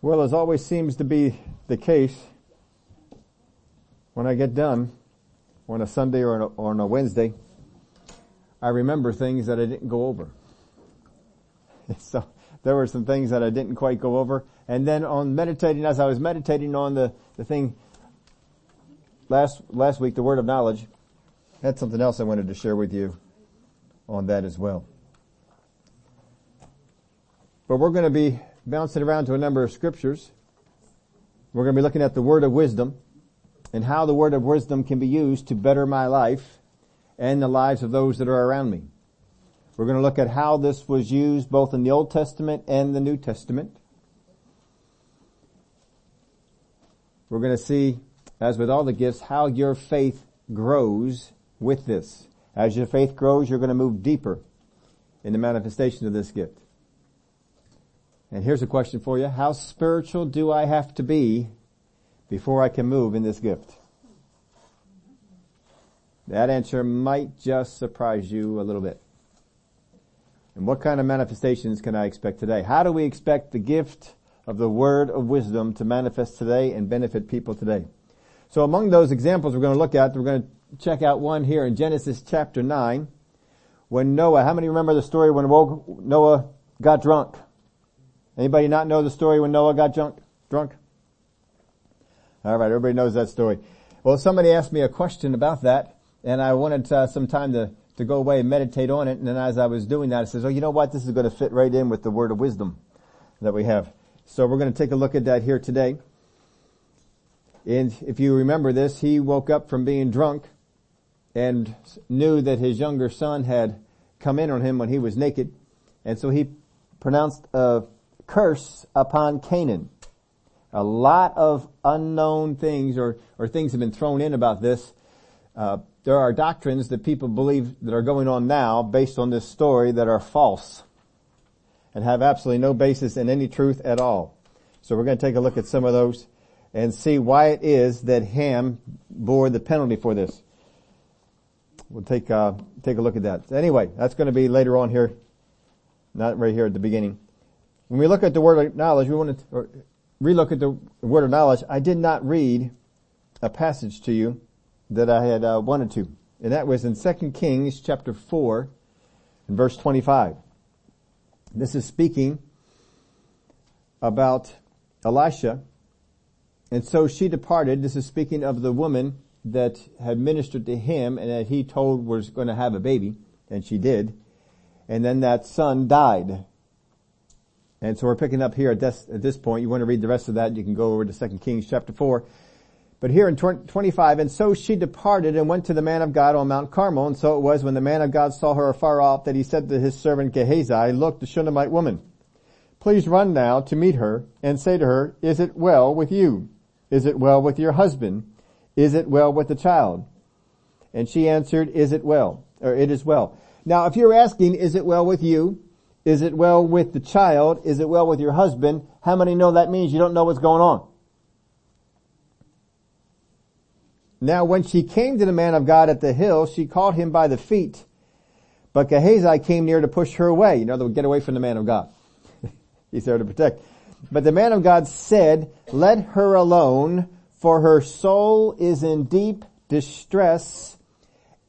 Well, as always seems to be the case, when I get done on a Sunday or on a, or on a Wednesday, I remember things that I didn't go over. So there were some things that I didn't quite go over. And then on meditating, as I was meditating on the, the thing last, last week, the word of knowledge, had something else I wanted to share with you on that as well. But we're going to be bouncing around to a number of scriptures. We're going to be looking at the word of wisdom and how the word of wisdom can be used to better my life and the lives of those that are around me. We're going to look at how this was used both in the Old Testament and the New Testament. We're going to see, as with all the gifts, how your faith grows with this. As your faith grows, you're going to move deeper in the manifestation of this gift. And here's a question for you. How spiritual do I have to be before I can move in this gift? That answer might just surprise you a little bit. And what kind of manifestations can I expect today? How do we expect the gift of the word of wisdom to manifest today and benefit people today? So among those examples we're going to look at, we're going to check out one here in Genesis chapter 9. When Noah, how many remember the story when Noah got drunk? Anybody not know the story when Noah got drunk? Drunk? Alright, everybody knows that story. Well, somebody asked me a question about that, and I wanted uh, some time to, to go away and meditate on it, and then as I was doing that, I says, oh, you know what? This is going to fit right in with the word of wisdom that we have. So we're going to take a look at that here today. And if you remember this, he woke up from being drunk and knew that his younger son had come in on him when he was naked. And so he pronounced a curse upon Canaan. A lot of unknown things or, or things have been thrown in about this. Uh, there are doctrines that people believe that are going on now based on this story that are false and have absolutely no basis in any truth at all. So we're going to take a look at some of those and see why it is that Ham bore the penalty for this. We'll take, uh, take a look at that. Anyway, that's going to be later on here, not right here at the beginning. When we look at the word of knowledge, we want to relook at the word of knowledge. I did not read a passage to you that I had uh, wanted to, and that was in 2 Kings chapter 4 and verse 25. This is speaking about Elisha. And so she departed. This is speaking of the woman that had ministered to him and that he told was going to have a baby, and she did. And then that son died. And so we're picking up here at this, at this point. You want to read the rest of that, you can go over to 2 Kings chapter 4. But here in 25, and so she departed and went to the man of God on Mount Carmel. And so it was when the man of God saw her afar off that he said to his servant Gehazi, look, the Shunammite woman. Please run now to meet her and say to her, is it well with you? Is it well with your husband? Is it well with the child? And she answered, is it well? Or it is well. Now if you're asking, is it well with you? Is it well with the child? Is it well with your husband? How many know that means you don't know what's going on? Now when she came to the man of God at the hill, she caught him by the feet. But Gehazi came near to push her away. In other words, get away from the man of God. He's there to protect. But the man of God said, let her alone for her soul is in deep distress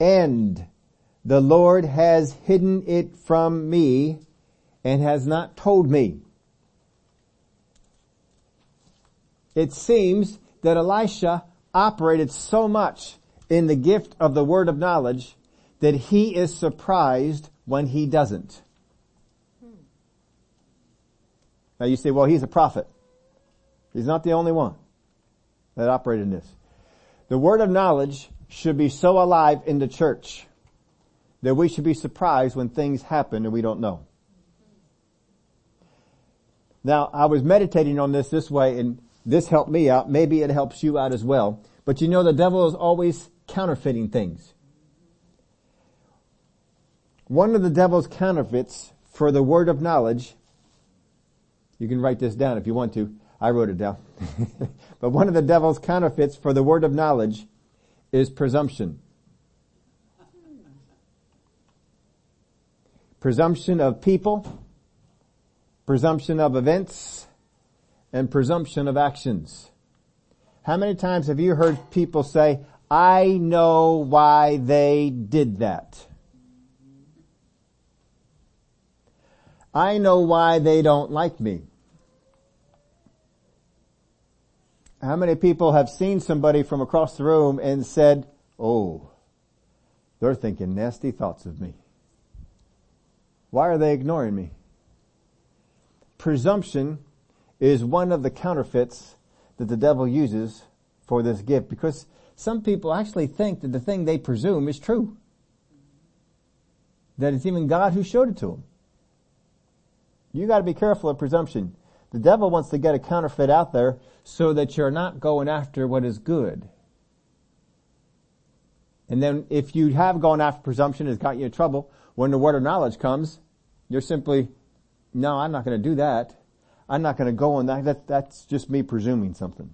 and the Lord has hidden it from me and has not told me. It seems that Elisha operated so much in the gift of the word of knowledge that he is surprised when he doesn't. Now you say, well, he's a prophet. He's not the only one that operated in this. The word of knowledge should be so alive in the church that we should be surprised when things happen and we don't know. Now, I was meditating on this this way and this helped me out. Maybe it helps you out as well. But you know the devil is always counterfeiting things. One of the devil's counterfeits for the word of knowledge, you can write this down if you want to, I wrote it down. but one of the devil's counterfeits for the word of knowledge is presumption. Presumption of people, presumption of events, and presumption of actions. How many times have you heard people say, I know why they did that? I know why they don't like me. How many people have seen somebody from across the room and said, oh, they're thinking nasty thoughts of me. Why are they ignoring me? Presumption is one of the counterfeits that the devil uses for this gift because some people actually think that the thing they presume is true. That it's even God who showed it to them. You gotta be careful of presumption. The devil wants to get a counterfeit out there so that you're not going after what is good. And then if you have gone after presumption, it's got you in trouble. When the word of knowledge comes, you're simply, no, I'm not going to do that. I'm not going to go on that. that. That's just me presuming something.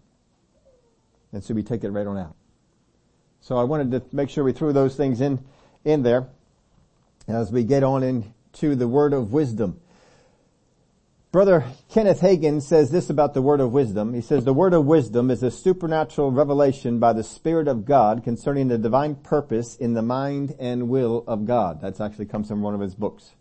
And so we take it right on out. So I wanted to make sure we threw those things in, in there as we get on into the word of wisdom. Brother Kenneth Hagin says this about the word of wisdom. He says the word of wisdom is a supernatural revelation by the Spirit of God concerning the divine purpose in the mind and will of God. That actually comes from one of his books.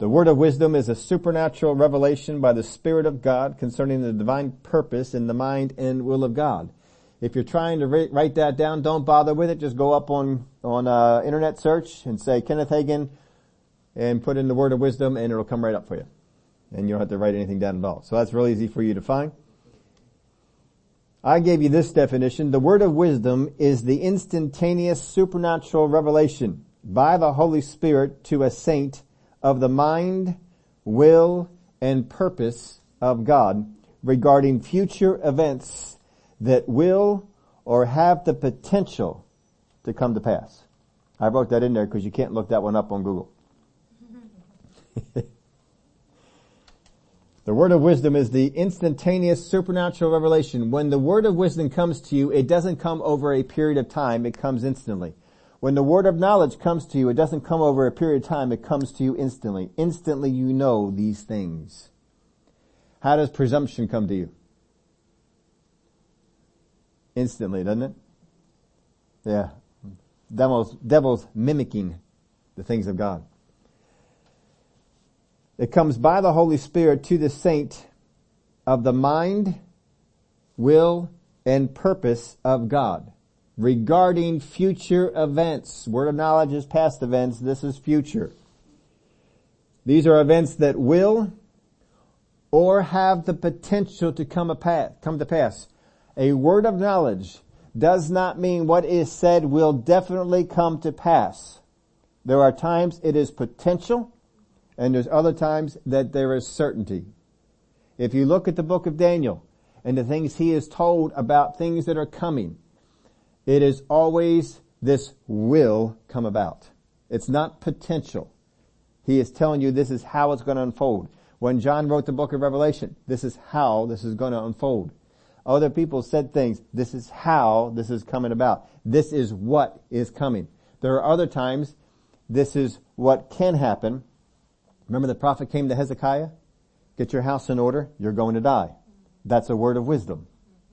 The word of wisdom is a supernatural revelation by the Spirit of God concerning the divine purpose in the mind and will of God. If you're trying to write that down, don't bother with it. Just go up on, on, uh, internet search and say Kenneth Hagin and put in the word of wisdom and it'll come right up for you and you don't have to write anything down at all. So that's really easy for you to find. I gave you this definition. The word of wisdom is the instantaneous supernatural revelation by the Holy Spirit to a saint of the mind, will, and purpose of God regarding future events that will or have the potential to come to pass. I wrote that in there because you can't look that one up on Google. The word of wisdom is the instantaneous supernatural revelation. When the word of wisdom comes to you, it doesn't come over a period of time, it comes instantly. When the word of knowledge comes to you, it doesn't come over a period of time, it comes to you instantly. Instantly you know these things. How does presumption come to you? Instantly, doesn't it? Yeah. Devil's, devil's mimicking the things of God. It comes by the Holy Spirit to the saint of the mind, will, and purpose of God regarding future events. Word of knowledge is past events. This is future. These are events that will or have the potential to come, path, come to pass. A word of knowledge does not mean what is said will definitely come to pass. There are times it is potential and there's other times that there is certainty. If you look at the book of Daniel and the things he is told about things that are coming, it is always this will come about. It's not potential. He is telling you this is how it's going to unfold. When John wrote the book of Revelation, this is how this is going to unfold. Other people said things, this is how this is coming about. This is what is coming. There are other times, this is what can happen, Remember the prophet came to Hezekiah? Get your house in order, you're going to die. That's a word of wisdom.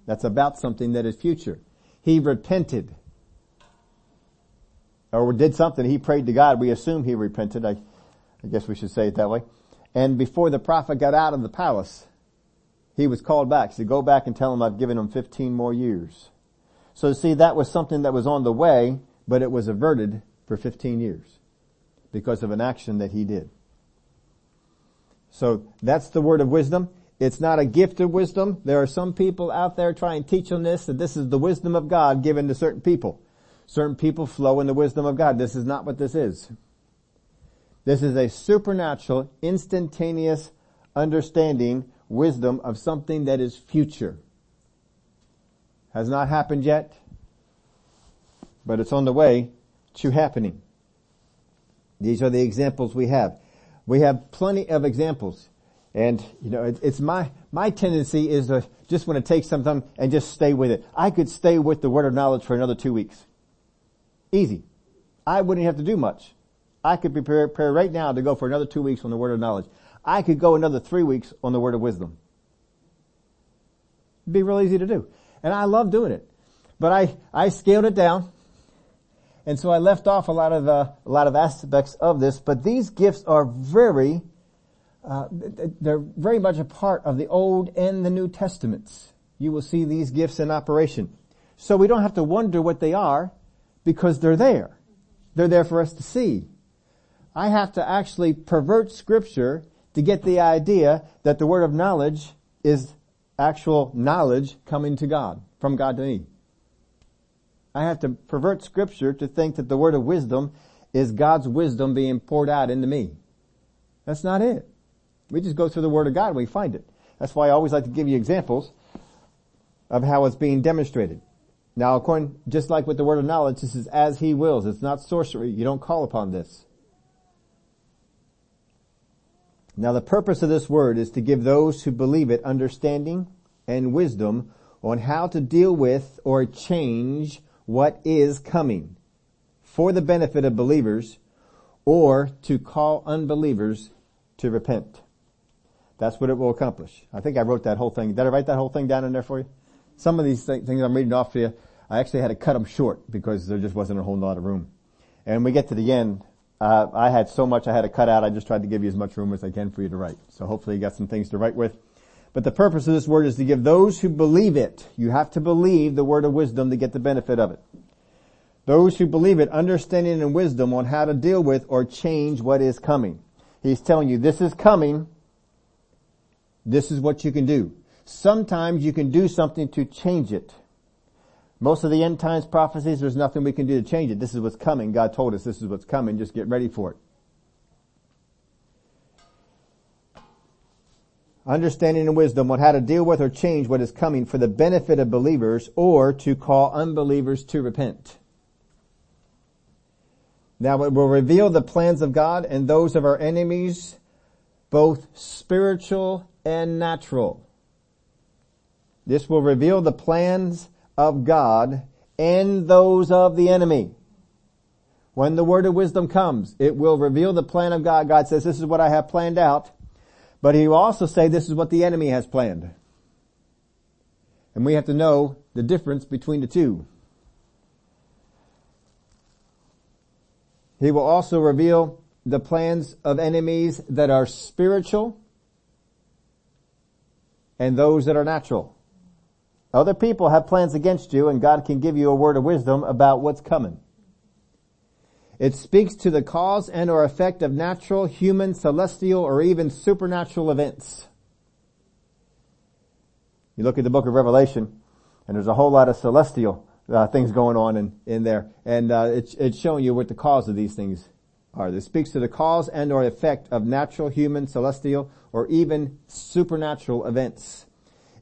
That's about something that is future. He repented. Or did something. He prayed to God. We assume he repented. I, I guess we should say it that way. And before the prophet got out of the palace, he was called back. He said, go back and tell him I've given him 15 more years. So see, that was something that was on the way, but it was averted for 15 years because of an action that he did. So that's the word of wisdom. It's not a gift of wisdom. There are some people out there trying to teach on this that this is the wisdom of God given to certain people. Certain people flow in the wisdom of God. This is not what this is. This is a supernatural, instantaneous understanding, wisdom of something that is future. Has not happened yet, but it's on the way to happening. These are the examples we have. We have plenty of examples. And, you know, it, it's my, my tendency is to just want to take something and just stay with it. I could stay with the word of knowledge for another two weeks. Easy. I wouldn't have to do much. I could prepare, prepare right now to go for another two weeks on the word of knowledge. I could go another three weeks on the word of wisdom. It'd be real easy to do. And I love doing it. But I, I scaled it down. And so I left off a lot of, uh, a lot of aspects of this, but these gifts are very, uh, they're very much a part of the Old and the New Testaments. You will see these gifts in operation. So we don't have to wonder what they are because they're there. They're there for us to see. I have to actually pervert scripture to get the idea that the word of knowledge is actual knowledge coming to God, from God to me. I have to pervert scripture to think that the word of wisdom is God's wisdom being poured out into me. That's not it. We just go through the word of God and we find it. That's why I always like to give you examples of how it's being demonstrated. Now, according, just like with the word of knowledge, this is as he wills. It's not sorcery. You don't call upon this. Now the purpose of this word is to give those who believe it understanding and wisdom on how to deal with or change what is coming for the benefit of believers or to call unbelievers to repent. That's what it will accomplish. I think I wrote that whole thing. Did I write that whole thing down in there for you? Some of these th- things I'm reading off to you, I actually had to cut them short because there just wasn't a whole lot of room. And we get to the end, uh, I had so much I had to cut out. I just tried to give you as much room as I can for you to write. So hopefully you got some things to write with. But the purpose of this word is to give those who believe it. You have to believe the word of wisdom to get the benefit of it. Those who believe it, understanding and wisdom on how to deal with or change what is coming. He's telling you this is coming. This is what you can do. Sometimes you can do something to change it. Most of the end times prophecies, there's nothing we can do to change it. This is what's coming. God told us this is what's coming. Just get ready for it. Understanding and wisdom on how to deal with or change what is coming for the benefit of believers or to call unbelievers to repent. Now it will reveal the plans of God and those of our enemies, both spiritual and natural. This will reveal the plans of God and those of the enemy. When the word of wisdom comes, it will reveal the plan of God. God says, this is what I have planned out. But he will also say, this is what the enemy has planned. And we have to know the difference between the two. He will also reveal the plans of enemies that are spiritual and those that are natural. Other people have plans against you and God can give you a word of wisdom about what's coming. It speaks to the cause and or effect of natural, human, celestial, or even supernatural events. You look at the book of Revelation and there's a whole lot of celestial uh, things going on in, in there. And uh, it's, it's showing you what the cause of these things This speaks to the cause and or effect of natural, human, celestial, or even supernatural events.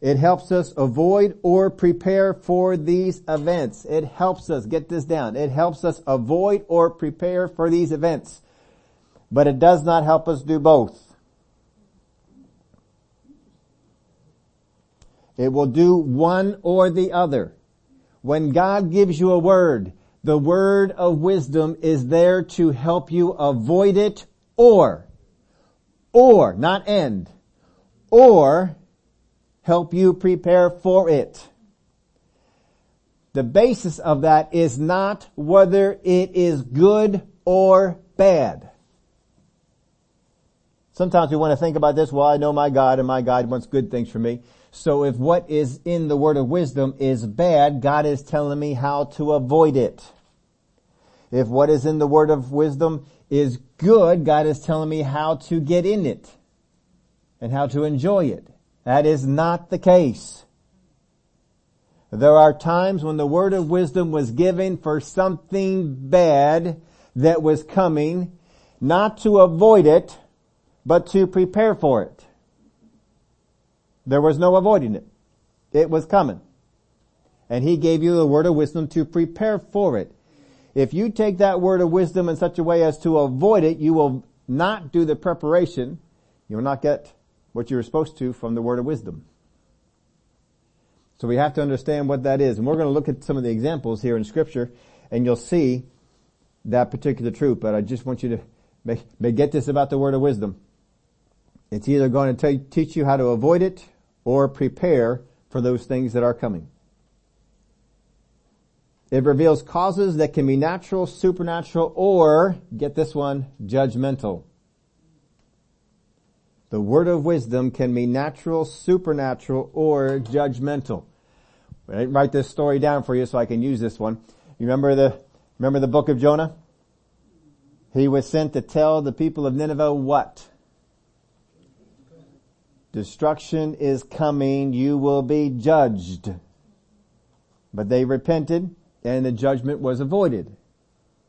It helps us avoid or prepare for these events. It helps us, get this down, it helps us avoid or prepare for these events. But it does not help us do both. It will do one or the other. When God gives you a word, the word of wisdom is there to help you avoid it or, or, not end, or help you prepare for it. The basis of that is not whether it is good or bad. Sometimes we want to think about this, well I know my God and my God wants good things for me. So if what is in the word of wisdom is bad, God is telling me how to avoid it. If what is in the word of wisdom is good, God is telling me how to get in it and how to enjoy it. That is not the case. There are times when the word of wisdom was given for something bad that was coming, not to avoid it, but to prepare for it. There was no avoiding it. It was coming. And he gave you the word of wisdom to prepare for it. If you take that word of wisdom in such a way as to avoid it, you will not do the preparation. You will not get what you're supposed to from the word of wisdom. So we have to understand what that is. And we're going to look at some of the examples here in scripture and you'll see that particular truth. But I just want you to make, make get this about the word of wisdom. It's either going to teach you how to avoid it or prepare for those things that are coming. It reveals causes that can be natural, supernatural, or, get this one, judgmental. The word of wisdom can be natural, supernatural, or judgmental. I write this story down for you so I can use this one. You remember the, remember the book of Jonah? He was sent to tell the people of Nineveh what? Destruction is coming, you will be judged. But they repented and the judgment was avoided.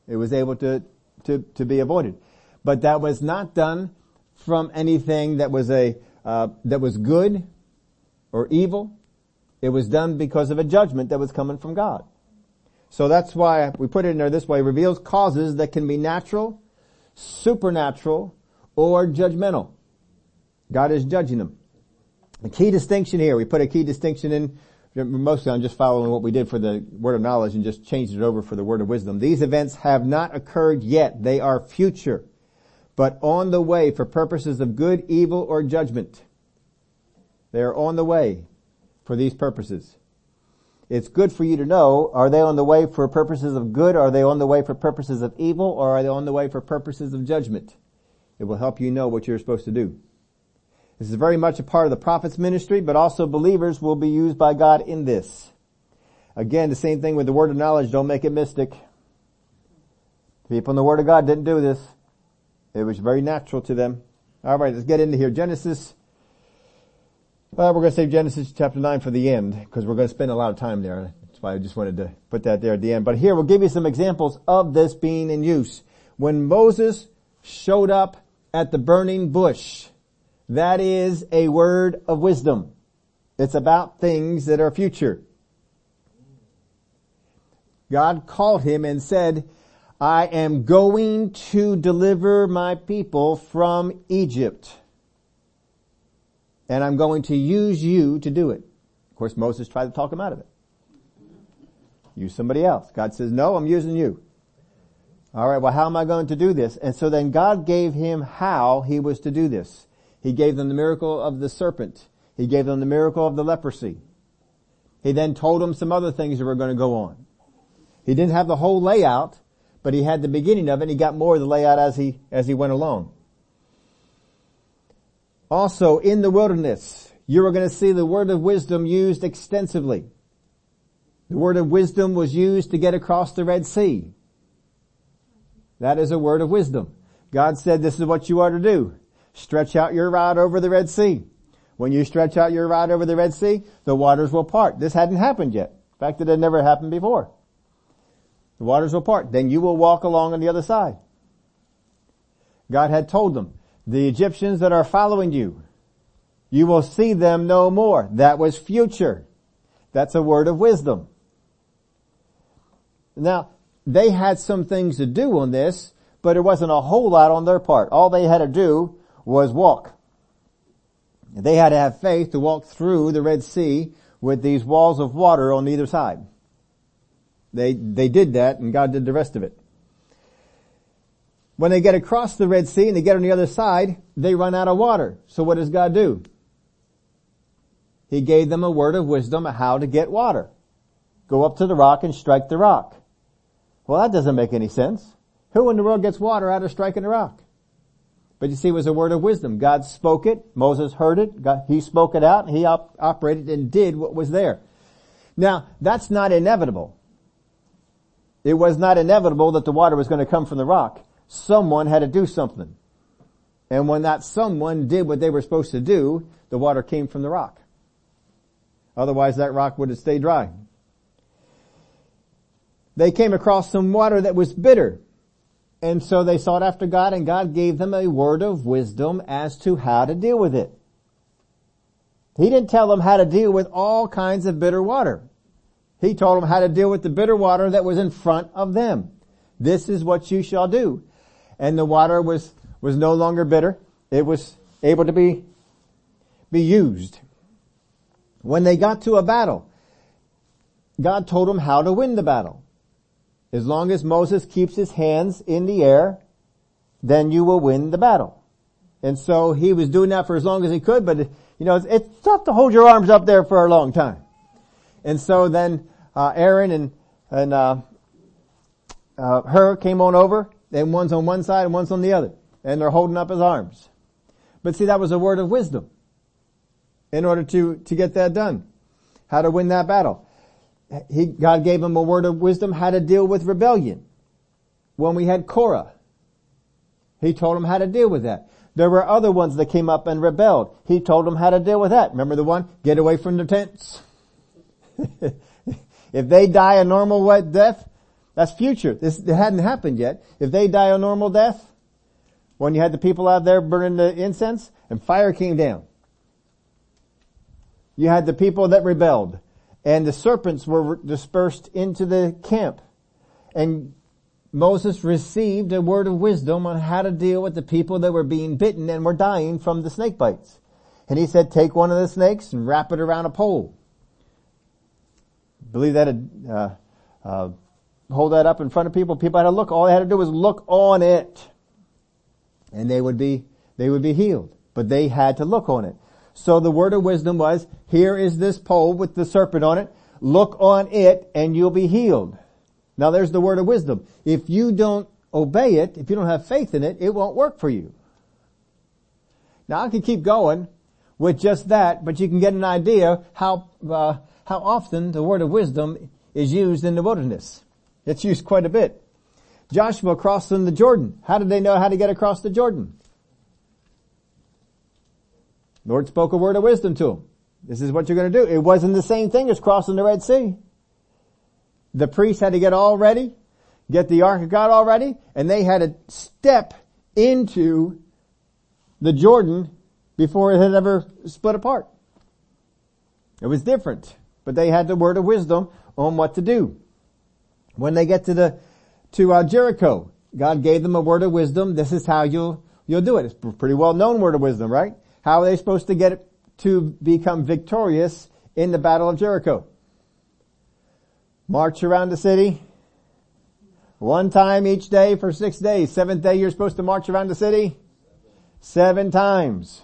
It was able to, to, to be avoided. But that was not done from anything that was a, uh, that was good or evil. It was done because of a judgment that was coming from God. So that's why we put it in there this way, reveals causes that can be natural, supernatural, or judgmental. God is judging them. The key distinction here, we put a key distinction in mostly I'm just following what we did for the word of knowledge and just changed it over for the word of wisdom. These events have not occurred yet. They are future, but on the way for purposes of good, evil, or judgment. They are on the way for these purposes. It's good for you to know, are they on the way for purposes of good? Are they on the way for purposes of evil? Or are they on the way for purposes of judgment? It will help you know what you're supposed to do. This is very much a part of the prophet's ministry, but also believers will be used by God in this. Again, the same thing with the word of knowledge, don't make it mystic. People in the word of God didn't do this. It was very natural to them. Alright, let's get into here. Genesis, well, we're going to save Genesis chapter 9 for the end, because we're going to spend a lot of time there. That's why I just wanted to put that there at the end. But here we'll give you some examples of this being in use. When Moses showed up at the burning bush, that is a word of wisdom. It's about things that are future. God called him and said, I am going to deliver my people from Egypt. And I'm going to use you to do it. Of course, Moses tried to talk him out of it. Use somebody else. God says, no, I'm using you. Alright, well how am I going to do this? And so then God gave him how he was to do this. He gave them the miracle of the serpent. He gave them the miracle of the leprosy. He then told them some other things that were going to go on. He didn't have the whole layout, but he had the beginning of it and he got more of the layout as he, as he went along. Also, in the wilderness, you are going to see the word of wisdom used extensively. The word of wisdom was used to get across the Red Sea. That is a word of wisdom. God said this is what you are to do. Stretch out your rod over the Red Sea. When you stretch out your rod over the Red Sea, the waters will part. This hadn't happened yet. In fact, it had never happened before. The waters will part. Then you will walk along on the other side. God had told them, the Egyptians that are following you, you will see them no more. That was future. That's a word of wisdom. Now, they had some things to do on this, but it wasn't a whole lot on their part. All they had to do was walk. They had to have faith to walk through the Red Sea with these walls of water on either side. They, they did that and God did the rest of it. When they get across the Red Sea and they get on the other side, they run out of water. So what does God do? He gave them a word of wisdom of how to get water. Go up to the rock and strike the rock. Well, that doesn't make any sense. Who in the world gets water out of striking a rock? But you see, it was a word of wisdom. God spoke it. Moses heard it. God, he spoke it out. He op- operated and did what was there. Now, that's not inevitable. It was not inevitable that the water was going to come from the rock. Someone had to do something. And when that someone did what they were supposed to do, the water came from the rock. Otherwise that rock would have stayed dry. They came across some water that was bitter. And so they sought after God and God gave them a word of wisdom as to how to deal with it. He didn't tell them how to deal with all kinds of bitter water. He told them how to deal with the bitter water that was in front of them. This is what you shall do. And the water was, was no longer bitter. It was able to be, be used. When they got to a battle, God told them how to win the battle. As long as Moses keeps his hands in the air, then you will win the battle. And so he was doing that for as long as he could, but you know, it's, it's tough to hold your arms up there for a long time. And so then, uh, Aaron and, and, uh, uh, Hur came on over, and one's on one side and one's on the other. And they're holding up his arms. But see, that was a word of wisdom in order to, to get that done. How to win that battle. He, God gave him a word of wisdom how to deal with rebellion. When we had Korah, he told him how to deal with that. There were other ones that came up and rebelled. He told them how to deal with that. Remember the one? Get away from the tents. if they die a normal death, that's future. This it hadn't happened yet. If they die a normal death, when you had the people out there burning the incense and fire came down. You had the people that rebelled and the serpents were dispersed into the camp and Moses received a word of wisdom on how to deal with the people that were being bitten and were dying from the snake bites. And he said, take one of the snakes and wrap it around a pole. believe that, uh, uh, hold that up in front of people. People had to look. All they had to do was look on it. And they would be, they would be healed. But they had to look on it. So the word of wisdom was, here is this pole with the serpent on it. Look on it and you'll be healed. Now there's the word of wisdom. If you don't obey it, if you don't have faith in it, it won't work for you. Now I can keep going with just that, but you can get an idea how, uh, how often the word of wisdom is used in the wilderness. It's used quite a bit. Joshua crossing the Jordan. How did they know how to get across the Jordan? Lord spoke a word of wisdom to him. This is what you're going to do. It wasn't the same thing as crossing the Red Sea. The priests had to get all ready, get the Ark of God all ready, and they had to step into the Jordan before it had ever split apart. It was different, but they had the word of wisdom on what to do. When they get to the, to uh, Jericho, God gave them a word of wisdom. This is how you'll, you'll do it. It's a pretty well known word of wisdom, right? How are they supposed to get to become victorious in the battle of Jericho? March around the city. One time each day for six days. Seventh day you're supposed to march around the city. Seven times.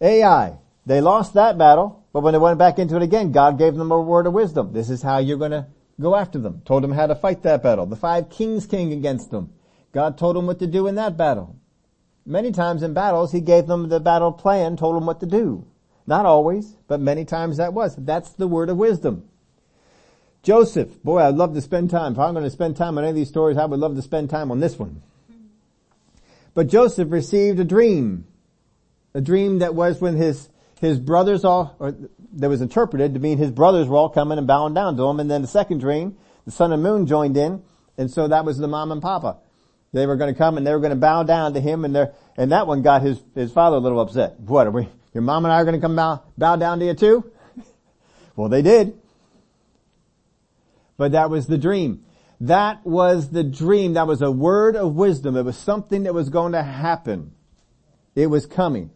Ai. They lost that battle, but when they went back into it again, God gave them a word of wisdom. This is how you're gonna go after them. Told them how to fight that battle. The five kings came against them. God told them what to do in that battle. Many times in battles, He gave them the battle plan, told them what to do. Not always, but many times that was. That's the word of wisdom. Joseph, boy, I'd love to spend time. If I'm going to spend time on any of these stories, I would love to spend time on this one. But Joseph received a dream. A dream that was when his, his brothers all, or that was interpreted to mean his brothers were all coming and bowing down to him. And then the second dream, the sun and moon joined in. And so that was the mom and papa. They were going to come and they were going to bow down to him and and that one got his, his father a little upset. What are we, your mom and I are going to come bow, bow down to you too? well, they did. But that was the dream. That was the dream. That was a word of wisdom. It was something that was going to happen. It was coming.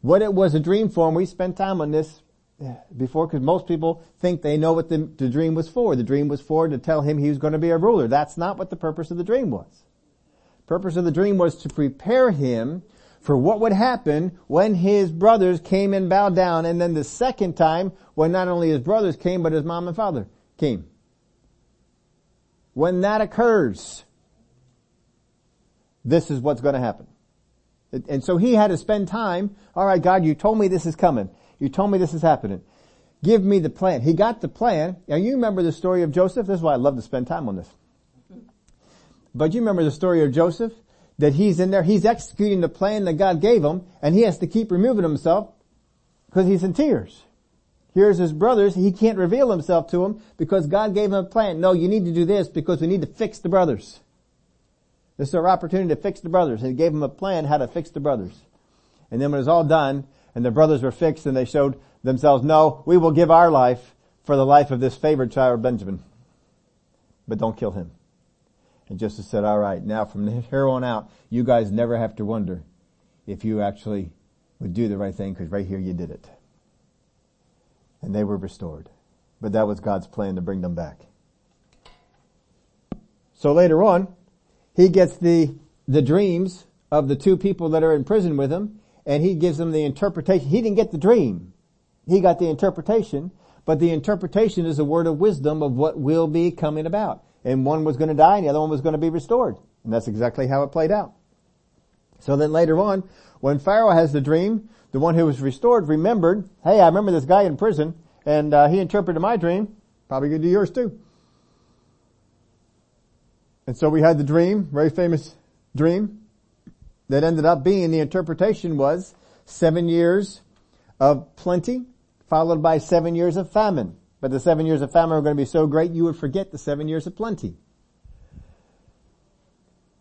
What it was a dream for, and we spent time on this eh, before because most people think they know what the, the dream was for. The dream was for to tell him he was going to be a ruler. That's not what the purpose of the dream was. Purpose of the dream was to prepare him for what would happen when his brothers came and bowed down and then the second time when not only his brothers came but his mom and father came. When that occurs, this is what's going to happen. And so he had to spend time, alright God, you told me this is coming. You told me this is happening. Give me the plan. He got the plan. Now you remember the story of Joseph? This is why I love to spend time on this. But you remember the story of Joseph? that he's in there, he's executing the plan that God gave him, and he has to keep removing himself because he's in tears. Here's his brothers, he can't reveal himself to them because God gave him a plan. No, you need to do this because we need to fix the brothers. This is our opportunity to fix the brothers. And he gave him a plan how to fix the brothers. And then when it was all done, and the brothers were fixed and they showed themselves, no, we will give our life for the life of this favored child Benjamin. But don't kill him. And Joseph said, all right, now from here on out, you guys never have to wonder if you actually would do the right thing because right here you did it. And they were restored. But that was God's plan to bring them back. So later on, he gets the, the dreams of the two people that are in prison with him and he gives them the interpretation. He didn't get the dream. He got the interpretation, but the interpretation is a word of wisdom of what will be coming about. And one was going to die and the other one was going to be restored. And that's exactly how it played out. So then later on, when Pharaoh has the dream, the one who was restored remembered, hey, I remember this guy in prison and uh, he interpreted my dream. Probably to do yours too. And so we had the dream, very famous dream, that ended up being the interpretation was seven years of plenty, followed by seven years of famine. But the seven years of famine are going to be so great you would forget the seven years of plenty.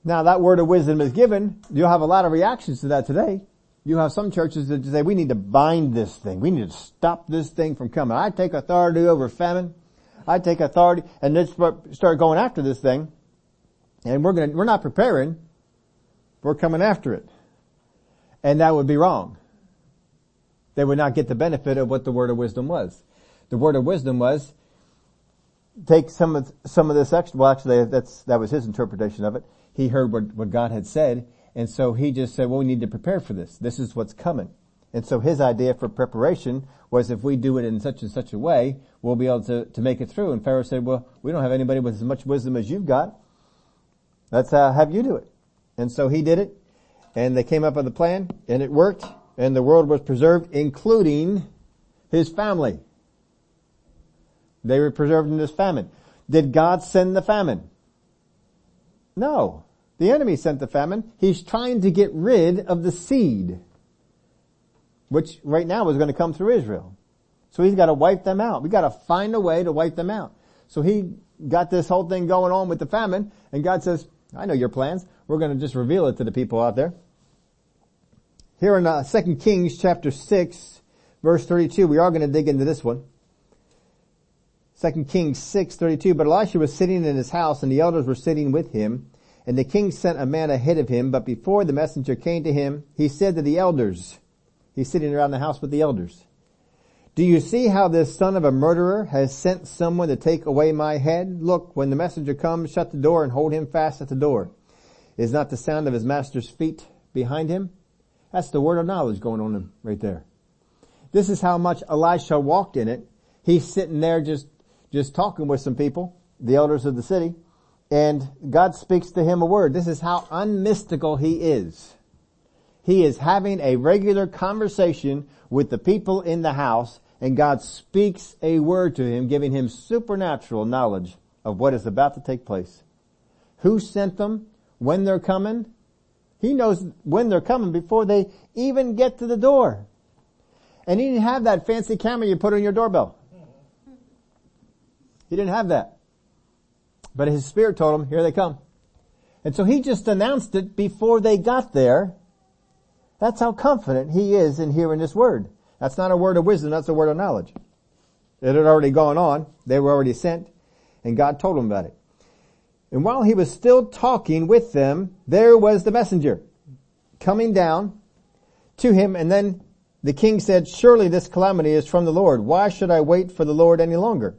Now that word of wisdom is given, you'll have a lot of reactions to that today. You have some churches that say, we need to bind this thing. We need to stop this thing from coming. I take authority over famine. I take authority and let's start going after this thing. And we're gonna, we're not preparing. We're coming after it. And that would be wrong. They would not get the benefit of what the word of wisdom was. The word of wisdom was, take some of, some of this extra, well actually that's, that was his interpretation of it. He heard what, what God had said, and so he just said, well we need to prepare for this. This is what's coming. And so his idea for preparation was if we do it in such and such a way, we'll be able to, to make it through. And Pharaoh said, well, we don't have anybody with as much wisdom as you've got. Let's uh, have you do it. And so he did it, and they came up with a plan, and it worked, and the world was preserved, including his family. They were preserved in this famine. Did God send the famine? No. The enemy sent the famine. He's trying to get rid of the seed, which right now is going to come through Israel. So he's got to wipe them out. We got to find a way to wipe them out. So he got this whole thing going on with the famine, and God says, I know your plans. We're going to just reveal it to the people out there. Here in uh, 2 Kings chapter 6, verse 32, we are going to dig into this one. 2 Kings 6, 32, but Elisha was sitting in his house and the elders were sitting with him and the king sent a man ahead of him, but before the messenger came to him, he said to the elders, he's sitting around the house with the elders, do you see how this son of a murderer has sent someone to take away my head? Look, when the messenger comes, shut the door and hold him fast at the door. Is not the sound of his master's feet behind him? That's the word of knowledge going on him right there. This is how much Elisha walked in it. He's sitting there just, just talking with some people, the elders of the city, and God speaks to him a word. This is how unmystical he is. He is having a regular conversation with the people in the house and God speaks a word to him, giving him supernatural knowledge of what is about to take place. Who sent them? When they're coming? He knows when they're coming before they even get to the door. And he didn't have that fancy camera you put on your doorbell. He didn't have that. But his spirit told him, here they come. And so he just announced it before they got there. That's how confident he is in hearing this word. That's not a word of wisdom, that's a word of knowledge. It had already gone on. They were already sent and God told him about it. And while he was still talking with them, there was the messenger coming down to him and then the king said, surely this calamity is from the Lord. Why should I wait for the Lord any longer?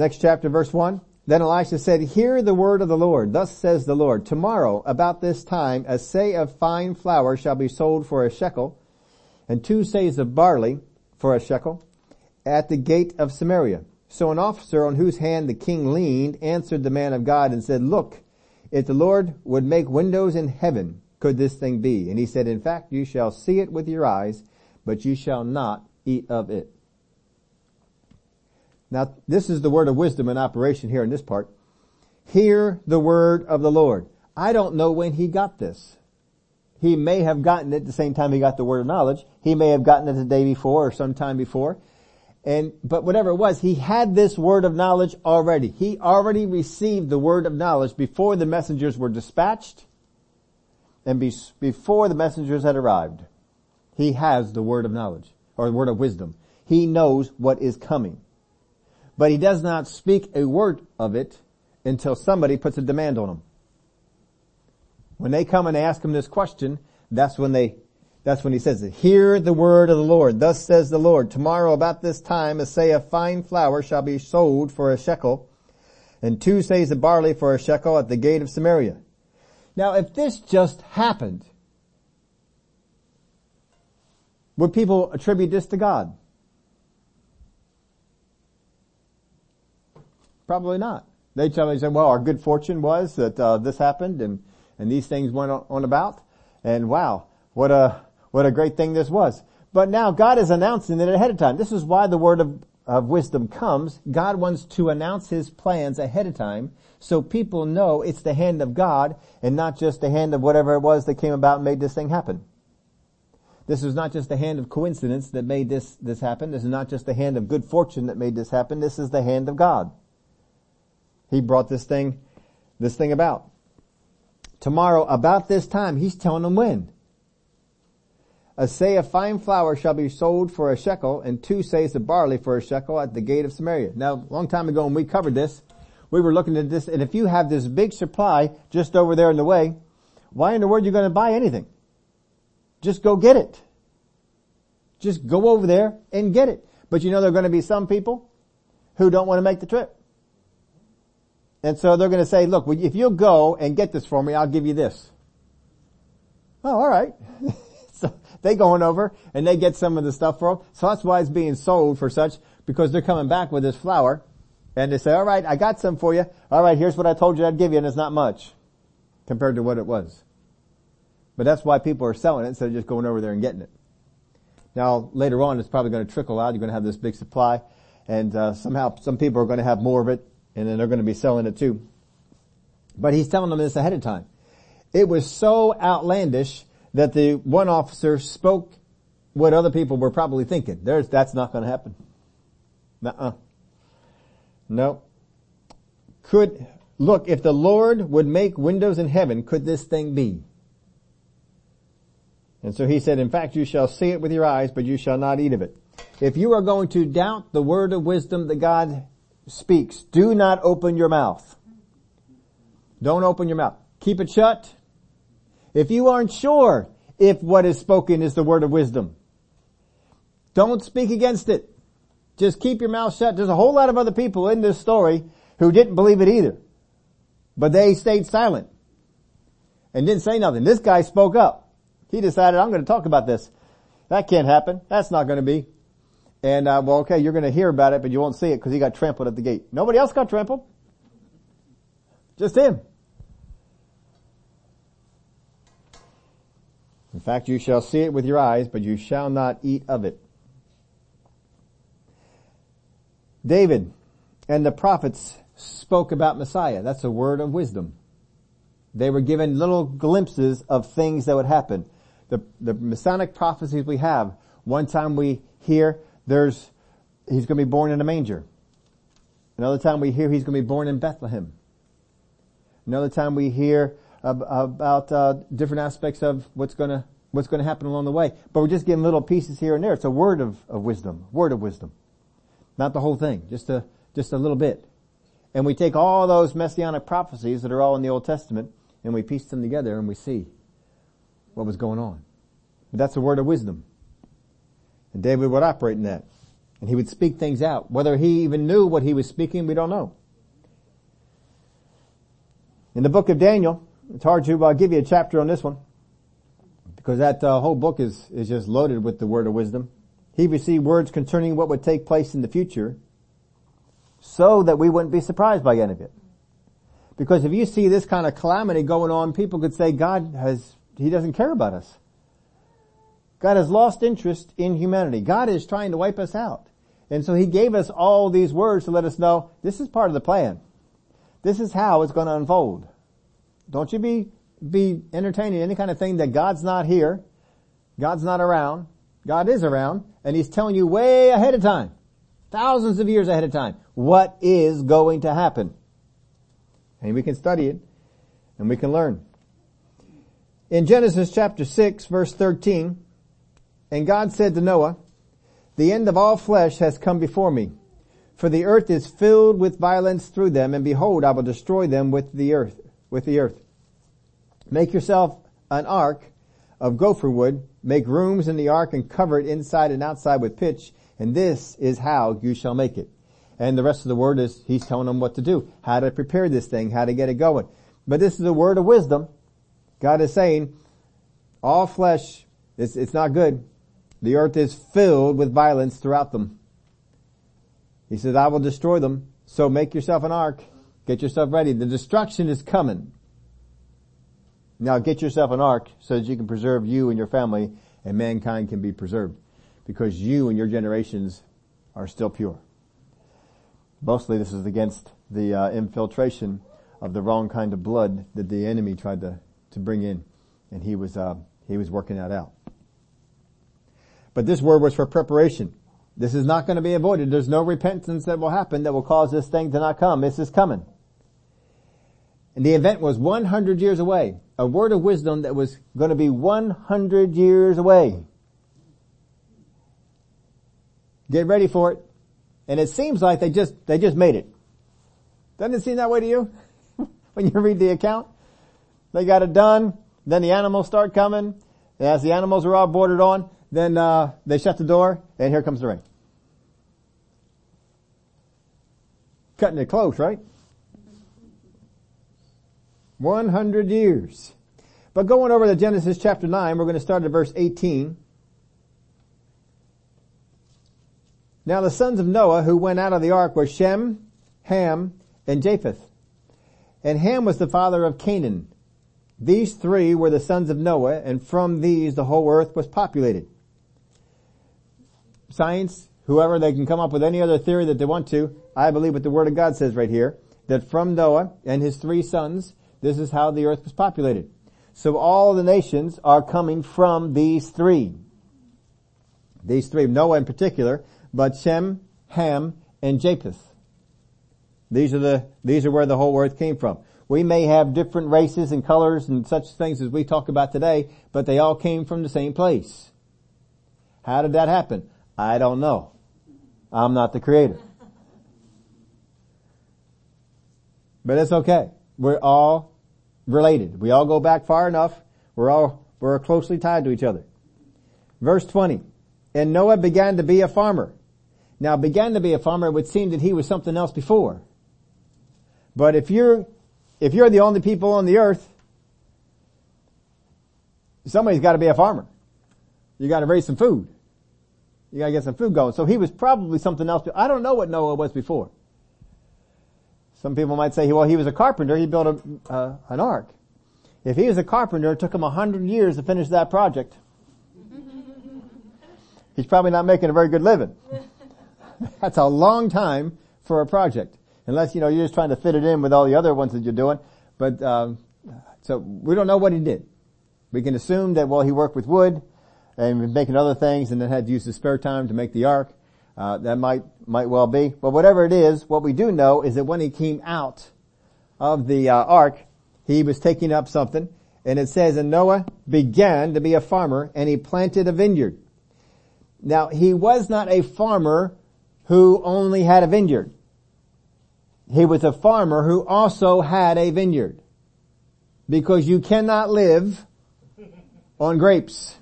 Next chapter verse 1. Then Elisha said, Hear the word of the Lord. Thus says the Lord, Tomorrow about this time a seah of fine flour shall be sold for a shekel and two seahs of barley for a shekel at the gate of Samaria. So an officer on whose hand the king leaned answered the man of God and said, look, if the Lord would make windows in heaven, could this thing be? And he said, in fact, you shall see it with your eyes, but you shall not eat of it. Now, this is the word of wisdom in operation here in this part. Hear the word of the Lord. I don't know when he got this. He may have gotten it the same time he got the word of knowledge. He may have gotten it the day before or sometime before. And, but whatever it was, he had this word of knowledge already. He already received the word of knowledge before the messengers were dispatched and be, before the messengers had arrived. He has the word of knowledge or the word of wisdom. He knows what is coming. But he does not speak a word of it until somebody puts a demand on him. When they come and ask him this question, that's when they, that's when he says it. Hear the word of the Lord. Thus says the Lord, tomorrow about this time a seah of fine flour shall be sold for a shekel, and two seahs of barley for a shekel at the gate of Samaria. Now if this just happened, Would people attribute this to God? Probably not. They tell me, say, well, our good fortune was that uh, this happened and, and these things went on about. And wow, what a, what a great thing this was. But now God is announcing it ahead of time. This is why the word of, of wisdom comes. God wants to announce his plans ahead of time so people know it's the hand of God and not just the hand of whatever it was that came about and made this thing happen. This is not just the hand of coincidence that made this, this happen. This is not just the hand of good fortune that made this happen. This is the hand of God. He brought this thing, this thing about. Tomorrow, about this time, he's telling them when. A seah of fine flour shall be sold for a shekel, and two seahs of barley for a shekel at the gate of Samaria. Now, a long time ago when we covered this, we were looking at this, and if you have this big supply just over there in the way, why in the world are you going to buy anything? Just go get it. Just go over there and get it. But you know there are going to be some people who don't want to make the trip. And so they're going to say, look, if you'll go and get this for me, I'll give you this. Oh, alright. so they going over and they get some of the stuff for them. So that's why it's being sold for such, because they're coming back with this flour and they say, alright, I got some for you. Alright, here's what I told you I'd give you and it's not much compared to what it was. But that's why people are selling it instead of just going over there and getting it. Now later on it's probably going to trickle out. You're going to have this big supply and uh, somehow some people are going to have more of it and then they're going to be selling it too. But he's telling them this ahead of time. It was so outlandish that the one officer spoke what other people were probably thinking. There's, that's not going to happen. Nuh-uh. No. Could, look, if the Lord would make windows in heaven, could this thing be? And so he said, in fact, you shall see it with your eyes, but you shall not eat of it. If you are going to doubt the word of wisdom that God speaks, do not open your mouth. Don't open your mouth. Keep it shut. If you aren't sure if what is spoken is the word of wisdom, don't speak against it. Just keep your mouth shut. There's a whole lot of other people in this story who didn't believe it either. But they stayed silent and didn't say nothing. This guy spoke up. He decided, I'm going to talk about this. That can't happen. That's not going to be. And, uh, well, okay, you're going to hear about it, but you won't see it because he got trampled at the gate. Nobody else got trampled. Just him. In fact, you shall see it with your eyes, but you shall not eat of it. David and the prophets spoke about Messiah. That's a word of wisdom. They were given little glimpses of things that would happen. The, the Messianic prophecies we have, one time we hear there's, he's going to be born in a manger. Another time we hear he's going to be born in Bethlehem. Another time we hear ab- about uh, different aspects of what's going to what's going to happen along the way. But we're just getting little pieces here and there. It's a word of, of wisdom, word of wisdom, not the whole thing, just a just a little bit. And we take all those messianic prophecies that are all in the Old Testament and we piece them together and we see what was going on. But that's a word of wisdom. And David would operate in that. And he would speak things out. Whether he even knew what he was speaking, we don't know. In the book of Daniel, it's hard to uh, give you a chapter on this one because that uh, whole book is, is just loaded with the word of wisdom. He received words concerning what would take place in the future so that we wouldn't be surprised by any of it. Because if you see this kind of calamity going on, people could say God has, He doesn't care about us. God has lost interest in humanity. God is trying to wipe us out. And so He gave us all these words to let us know this is part of the plan. This is how it's going to unfold. Don't you be, be entertaining any kind of thing that God's not here. God's not around. God is around and He's telling you way ahead of time. Thousands of years ahead of time. What is going to happen? And we can study it and we can learn. In Genesis chapter 6 verse 13, and God said to Noah, the end of all flesh has come before me, for the earth is filled with violence through them, and behold, I will destroy them with the earth, with the earth. Make yourself an ark of gopher wood, make rooms in the ark and cover it inside and outside with pitch, and this is how you shall make it. And the rest of the word is, he's telling them what to do, how to prepare this thing, how to get it going. But this is a word of wisdom. God is saying, all flesh, it's, it's not good. The earth is filled with violence throughout them. He says, I will destroy them. So make yourself an ark. Get yourself ready. The destruction is coming. Now get yourself an ark so that you can preserve you and your family and mankind can be preserved because you and your generations are still pure. Mostly this is against the uh, infiltration of the wrong kind of blood that the enemy tried to, to bring in. And he was, uh, he was working that out. But this word was for preparation. This is not going to be avoided. There's no repentance that will happen that will cause this thing to not come. This is coming. And the event was 100 years away. A word of wisdom that was going to be 100 years away. Get ready for it. And it seems like they just, they just made it. Doesn't it seem that way to you? when you read the account? They got it done. Then the animals start coming. As the animals are all boarded on, then uh, they shut the door, and here comes the rain. Cutting it close, right? 100 years. But going over to Genesis chapter 9, we're going to start at verse 18. Now the sons of Noah who went out of the ark were Shem, Ham, and Japheth. And Ham was the father of Canaan. These three were the sons of Noah, and from these the whole earth was populated science, whoever, they can come up with any other theory that they want to. I believe what the Word of God says right here, that from Noah and his three sons, this is how the earth was populated. So all the nations are coming from these three. These three, Noah in particular, but Shem, Ham, and Japheth. These are the, these are where the whole earth came from. We may have different races and colors and such things as we talk about today, but they all came from the same place. How did that happen? I don't know. I'm not the creator. But it's okay. We're all related. We all go back far enough. We're all, we're closely tied to each other. Verse 20. And Noah began to be a farmer. Now began to be a farmer, it would seem that he was something else before. But if you're, if you're the only people on the earth, somebody's got to be a farmer. You got to raise some food. You gotta get some food going. So he was probably something else. I don't know what Noah was before. Some people might say, well, he was a carpenter. He built a, uh, an ark. If he was a carpenter, it took him a hundred years to finish that project. He's probably not making a very good living. That's a long time for a project. Unless, you know, you're just trying to fit it in with all the other ones that you're doing. But, um, so we don't know what he did. We can assume that, well, he worked with wood and making other things and then had to use the spare time to make the ark. Uh, that might, might well be. But whatever it is, what we do know is that when he came out of the uh, ark, he was taking up something and it says, and Noah began to be a farmer and he planted a vineyard. Now he was not a farmer who only had a vineyard. He was a farmer who also had a vineyard. Because you cannot live on grapes.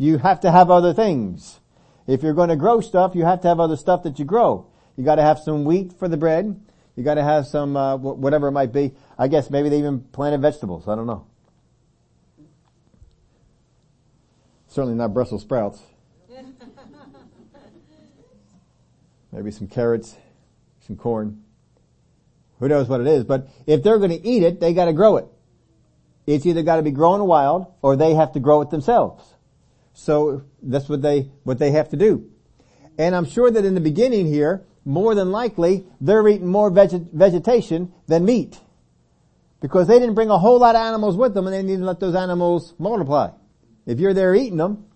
You have to have other things. If you're going to grow stuff, you have to have other stuff that you grow. You got to have some wheat for the bread. You got to have some uh, whatever it might be. I guess maybe they even planted vegetables. I don't know. Certainly not Brussels sprouts. maybe some carrots, some corn. Who knows what it is? But if they're going to eat it, they got to grow it. It's either got to be grown wild or they have to grow it themselves. So that's what they, what they have to do. And I'm sure that in the beginning here, more than likely, they're eating more veget- vegetation than meat. Because they didn't bring a whole lot of animals with them and they need to let those animals multiply. If you're there eating them,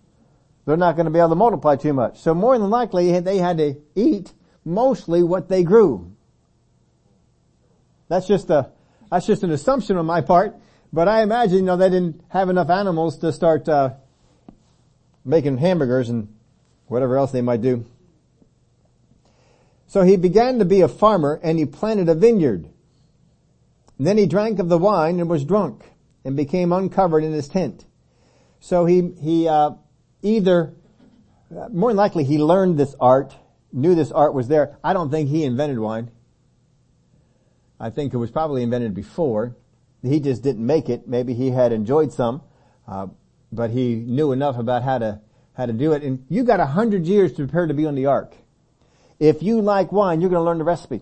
they're not going to be able to multiply too much. So more than likely, they had to eat mostly what they grew. That's just a, that's just an assumption on my part, but I imagine, you know, they didn't have enough animals to start, uh, making hamburgers and whatever else they might do. So he began to be a farmer and he planted a vineyard. And then he drank of the wine and was drunk and became uncovered in his tent. So he, he, uh, either, more than likely he learned this art, knew this art was there. I don't think he invented wine. I think it was probably invented before. He just didn't make it. Maybe he had enjoyed some. Uh, but he knew enough about how to, how to do it. And you got a hundred years to prepare to be on the ark. If you like wine, you're going to learn the recipe.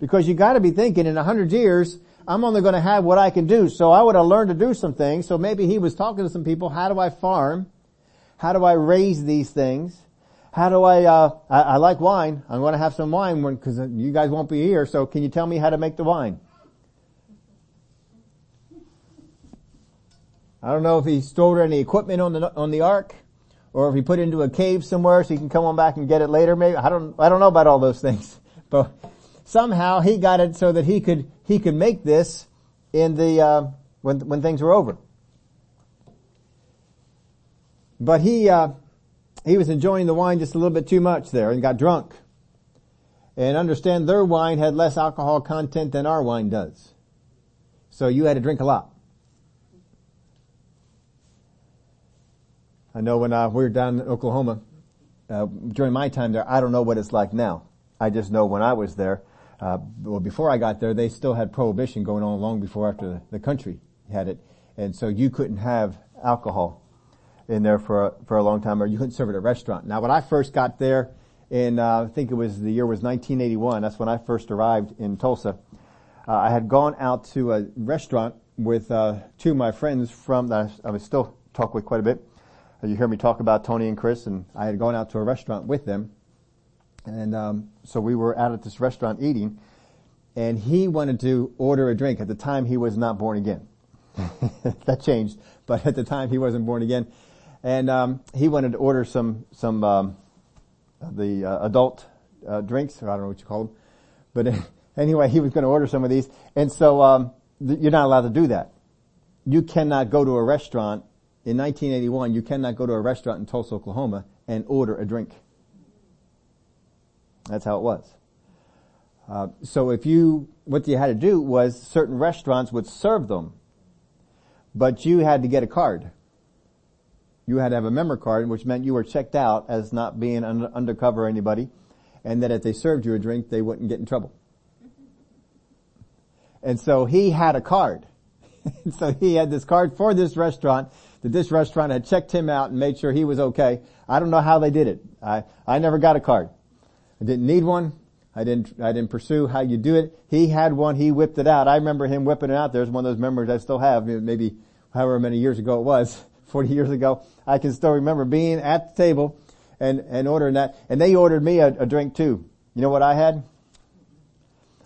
Because you got to be thinking in a hundred years, I'm only going to have what I can do. So I would have learned to do some things. So maybe he was talking to some people. How do I farm? How do I raise these things? How do I, uh, I, I like wine. I'm going to have some wine because you guys won't be here. So can you tell me how to make the wine? I don't know if he stored any equipment on the, on the ark or if he put it into a cave somewhere so he can come on back and get it later maybe. I don't, I don't know about all those things, but somehow he got it so that he could, he could make this in the, uh, when, when things were over. But he, uh, he was enjoying the wine just a little bit too much there and got drunk. And understand their wine had less alcohol content than our wine does. So you had to drink a lot. I know when uh, we were down in Oklahoma, uh, during my time there, I don't know what it's like now. I just know when I was there, uh, well before I got there, they still had prohibition going on long before after the, the country had it. And so you couldn't have alcohol in there for a, for a long time or you couldn't serve it at a restaurant. Now when I first got there in, uh, I think it was, the year was 1981, that's when I first arrived in Tulsa, uh, I had gone out to a restaurant with, uh, two of my friends from, that I, I was still talk with quite a bit you hear me talk about Tony and Chris, and I had gone out to a restaurant with them, and um, so we were out at this restaurant eating, and he wanted to order a drink. At the time, he was not born again. that changed, but at the time, he wasn't born again, and um, he wanted to order some some um, the uh, adult uh, drinks. I don't know what you call them, but anyway, he was going to order some of these, and so um, th- you're not allowed to do that. You cannot go to a restaurant in 1981, you cannot go to a restaurant in Tulsa, Oklahoma and order a drink. That's how it was. Uh, so if you, what you had to do was certain restaurants would serve them, but you had to get a card. You had to have a member card, which meant you were checked out as not being un- undercover anybody, and that if they served you a drink, they wouldn't get in trouble. And so he had a card. so he had this card for this restaurant that this restaurant had checked him out and made sure he was okay. I don't know how they did it. I, I never got a card. I didn't need one. I didn't, I didn't pursue how you do it. He had one, he whipped it out. I remember him whipping it out. There's one of those memories I still have, maybe however many years ago it was, 40 years ago. I can still remember being at the table and, and ordering that. And they ordered me a, a drink too. You know what I had?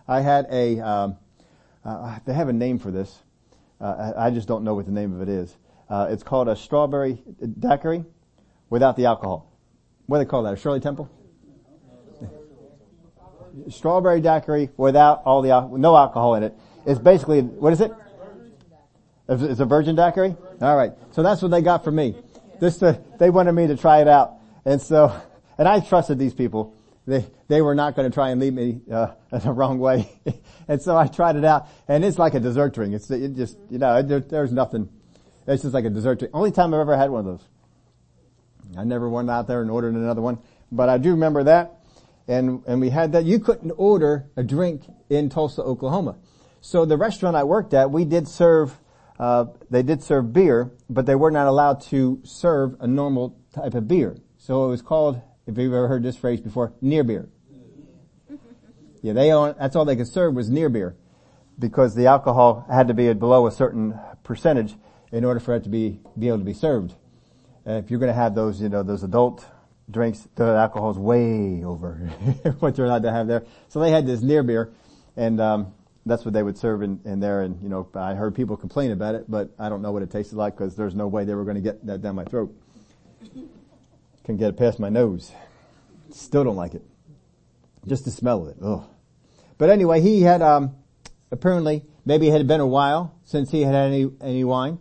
I had a, um, uh, they have a name for this. Uh, I just don't know what the name of it is. Uh, it's called a strawberry daiquiri without the alcohol. What do they call that? A Shirley Temple? strawberry daiquiri without all the no alcohol in it. It's basically what is it? It's a virgin daiquiri. All right. So that's what they got for me. This uh, they wanted me to try it out, and so and I trusted these people. They they were not going to try and lead me uh, the wrong way, and so I tried it out, and it's like a dessert drink. It's it just you know it, there's nothing it's just like a dessert drink. Only time I've ever had one of those. I never went out there and ordered another one, but I do remember that. And, and we had that. You couldn't order a drink in Tulsa, Oklahoma. So the restaurant I worked at, we did serve, uh, they did serve beer, but they were not allowed to serve a normal type of beer. So it was called, if you've ever heard this phrase before, near beer. Yeah, they own, that's all they could serve was near beer because the alcohol had to be below a certain percentage in order for it to be, be able to be served. Uh, if you're going to have those, you know, those adult drinks, the alcohol is way over what you're allowed to have there. So they had this near beer, and um, that's what they would serve in, in there. And you know, I heard people complain about it, but I don't know what it tasted like because there's no way they were going to get that down my throat. Can get it past my nose. Still don't like it. Just the smell of it. Ugh. But anyway, he had um, apparently maybe it had been a while since he had had any any wine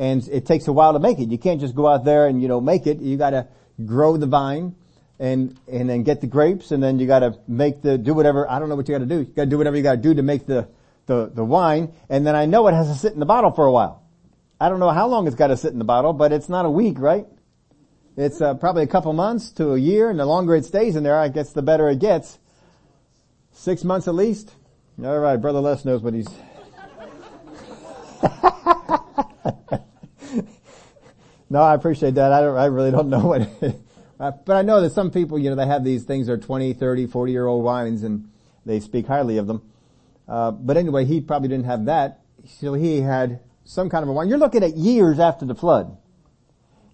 and it takes a while to make it. You can't just go out there and, you know, make it. You gotta grow the vine and, and then get the grapes and then you gotta make the, do whatever, I don't know what you gotta do. You gotta do whatever you gotta do to make the, the, the wine. And then I know it has to sit in the bottle for a while. I don't know how long it's gotta sit in the bottle, but it's not a week, right? It's uh, probably a couple months to a year and the longer it stays in there, I guess the better it gets. Six months at least. Alright, Brother Les knows what he's No, I appreciate that. I don't, I really don't know what, but I know that some people, you know, they have these things, they're 20, 30, 40 year old wines and they speak highly of them. Uh, but anyway, he probably didn't have that. So he had some kind of a wine. You're looking at years after the flood.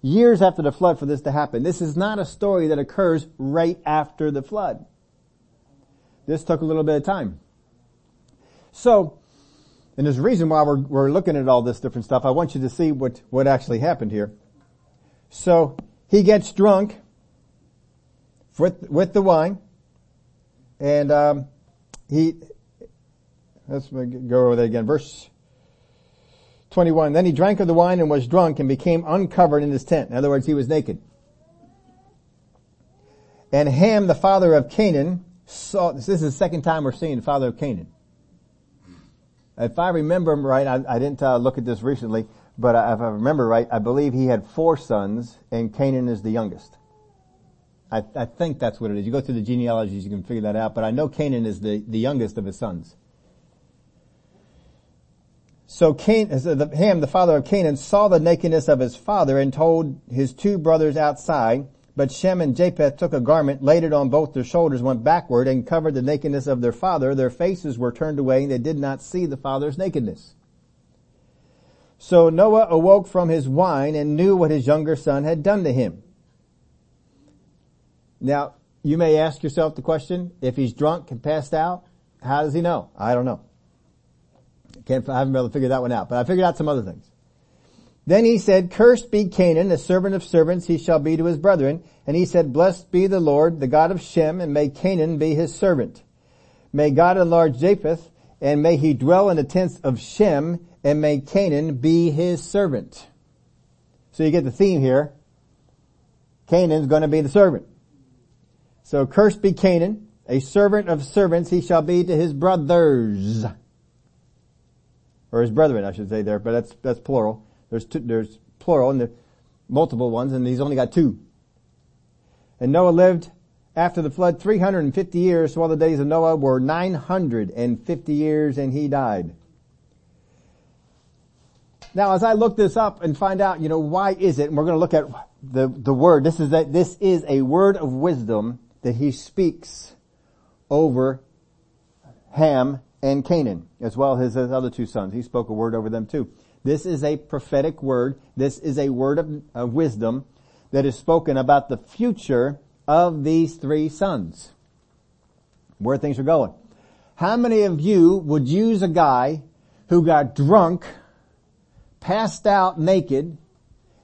Years after the flood for this to happen. This is not a story that occurs right after the flood. This took a little bit of time. So, and there's a reason why we're, we're looking at all this different stuff. I want you to see what, what actually happened here. So, he gets drunk with, with the wine and, um, he, let's go over that again. Verse 21. Then he drank of the wine and was drunk and became uncovered in his tent. In other words, he was naked. And Ham, the father of Canaan, saw, this is the second time we're seeing the father of Canaan. If I remember right, I, I didn't uh, look at this recently, but if I remember right, I believe he had four sons and Canaan is the youngest. I, I, think that's what it is. You go through the genealogies, you can figure that out, but I know Canaan is the, the youngest of his sons. So so the, Ham, the father of Canaan, saw the nakedness of his father and told his two brothers outside, but Shem and Japheth took a garment, laid it on both their shoulders, went backward, and covered the nakedness of their father. Their faces were turned away, and they did not see the father's nakedness. So Noah awoke from his wine and knew what his younger son had done to him. Now, you may ask yourself the question, if he's drunk and passed out, how does he know? I don't know. Can't, I haven't been able to figure that one out, but I figured out some other things. Then he said, Cursed be Canaan, the servant of servants he shall be to his brethren. And he said, Blessed be the Lord, the God of Shem, and may Canaan be his servant. May God enlarge Japheth, and may he dwell in the tents of Shem, and may Canaan be his servant. So you get the theme here. Canaan's to be the servant. So cursed be Canaan, a servant of servants he shall be to his brothers. Or his brethren, I should say there, but that's, that's plural. There's two, there's plural and the multiple ones and he's only got two. And Noah lived after the flood 350 years, all the days of Noah were 950 years and he died. Now as I look this up and find out, you know, why is it, and we're going to look at the, the word, this is this is a word of wisdom that he speaks over Ham and Canaan, as well as his other two sons. He spoke a word over them too. This is a prophetic word. This is a word of, of wisdom that is spoken about the future of these three sons. Where things are going. How many of you would use a guy who got drunk, passed out naked,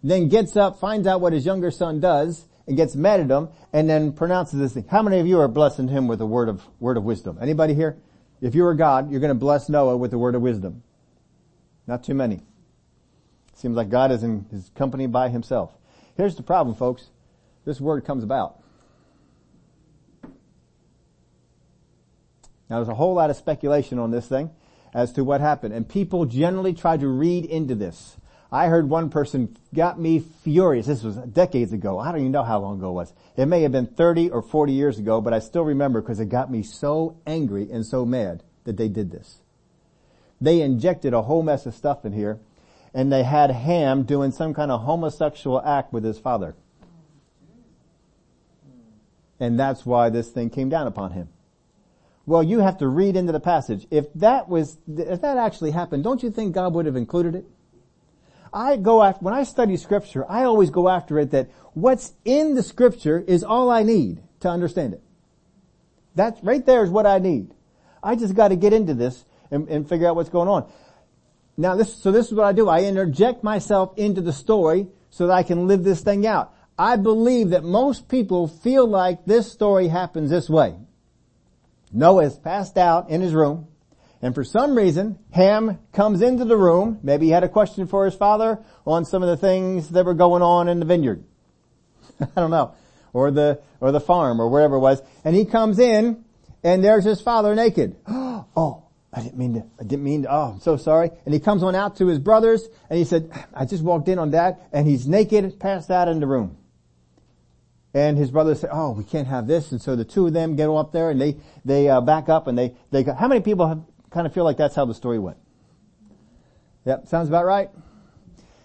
then gets up, finds out what his younger son does, and gets mad at him, and then pronounces this thing. How many of you are blessing him with a word of, word of wisdom? Anybody here? If you were God, you're going to bless Noah with a word of wisdom. Not too many. Seems like God is in his company by himself. Here's the problem, folks. This word comes about. Now there's a whole lot of speculation on this thing as to what happened. And people generally try to read into this. I heard one person got me furious. This was decades ago. I don't even know how long ago it was. It may have been 30 or 40 years ago, but I still remember because it got me so angry and so mad that they did this. They injected a whole mess of stuff in here and they had Ham doing some kind of homosexual act with his father. And that's why this thing came down upon him. Well, you have to read into the passage. If that was, if that actually happened, don't you think God would have included it? I go after, when I study scripture, I always go after it that what's in the scripture is all I need to understand it. That right there is what I need. I just got to get into this and, and figure out what's going on. Now this, so this is what I do. I interject myself into the story so that I can live this thing out. I believe that most people feel like this story happens this way. Noah is passed out in his room, and for some reason, Ham comes into the room. Maybe he had a question for his father on some of the things that were going on in the vineyard. I don't know. Or the, or the farm or wherever it was. And he comes in, and there's his father naked. oh, I didn't mean to, I didn't mean to, oh, I'm so sorry. And he comes on out to his brothers and he said, I just walked in on dad and he's naked, passed out in the room. And his brothers say, oh, we can't have this. And so the two of them get up there and they, they uh, back up and they, they go, how many people have, kind of feel like that's how the story went? Yep, sounds about right.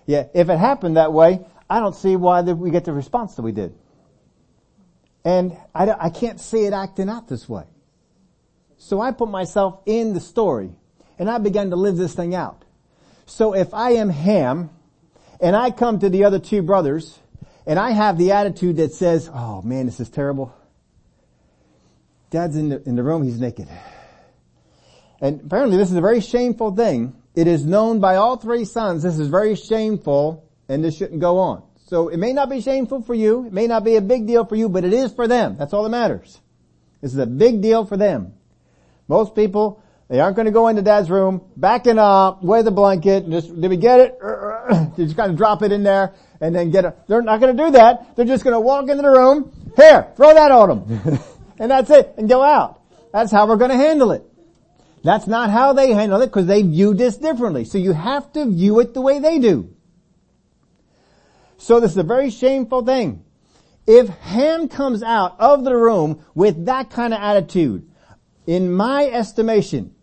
Yeah, if it happened that way, I don't see why we get the response that we did. And I, I can't see it acting out this way. So I put myself in the story and I began to live this thing out. So if I am Ham and I come to the other two brothers and I have the attitude that says, oh man, this is terrible. Dad's in the, in the room, he's naked. And apparently this is a very shameful thing. It is known by all three sons this is very shameful and this shouldn't go on. So it may not be shameful for you, it may not be a big deal for you, but it is for them. That's all that matters. This is a big deal for them. Most people, they aren't going to go into dad's room, backing up, wear the blanket, and just, did we get it? you just kind of drop it in there, and then get it. They're not going to do that. They're just going to walk into the room, here, throw that on them. and that's it, and go out. That's how we're going to handle it. That's not how they handle it because they view this differently. So you have to view it the way they do. So this is a very shameful thing. If Ham comes out of the room with that kind of attitude, in my estimation,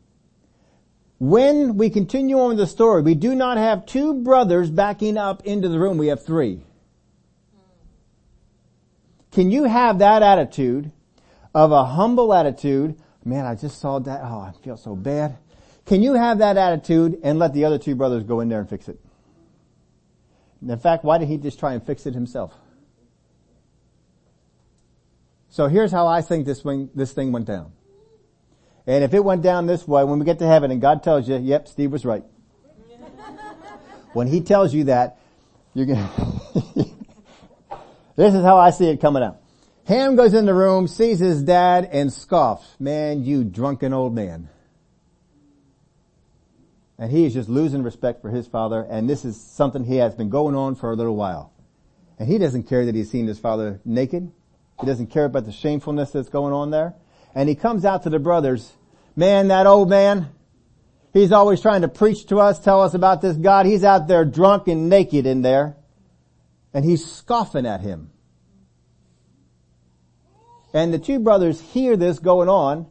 when we continue on with the story, we do not have two brothers backing up into the room, we have three. Can you have that attitude of a humble attitude? Man, I just saw that. Oh, I feel so bad. Can you have that attitude and let the other two brothers go in there and fix it? In fact, why did he just try and fix it himself? So here's how I think this thing went down. And if it went down this way, when we get to heaven and God tells you, yep, Steve was right. when he tells you that, you're gonna, this is how I see it coming out. Ham goes in the room, sees his dad, and scoffs. Man, you drunken old man. And he is just losing respect for his father, and this is something he has been going on for a little while. And he doesn't care that he's seen his father naked. He doesn't care about the shamefulness that's going on there. And he comes out to the brothers, man, that old man, he's always trying to preach to us, tell us about this God. He's out there drunk and naked in there. And he's scoffing at him. And the two brothers hear this going on,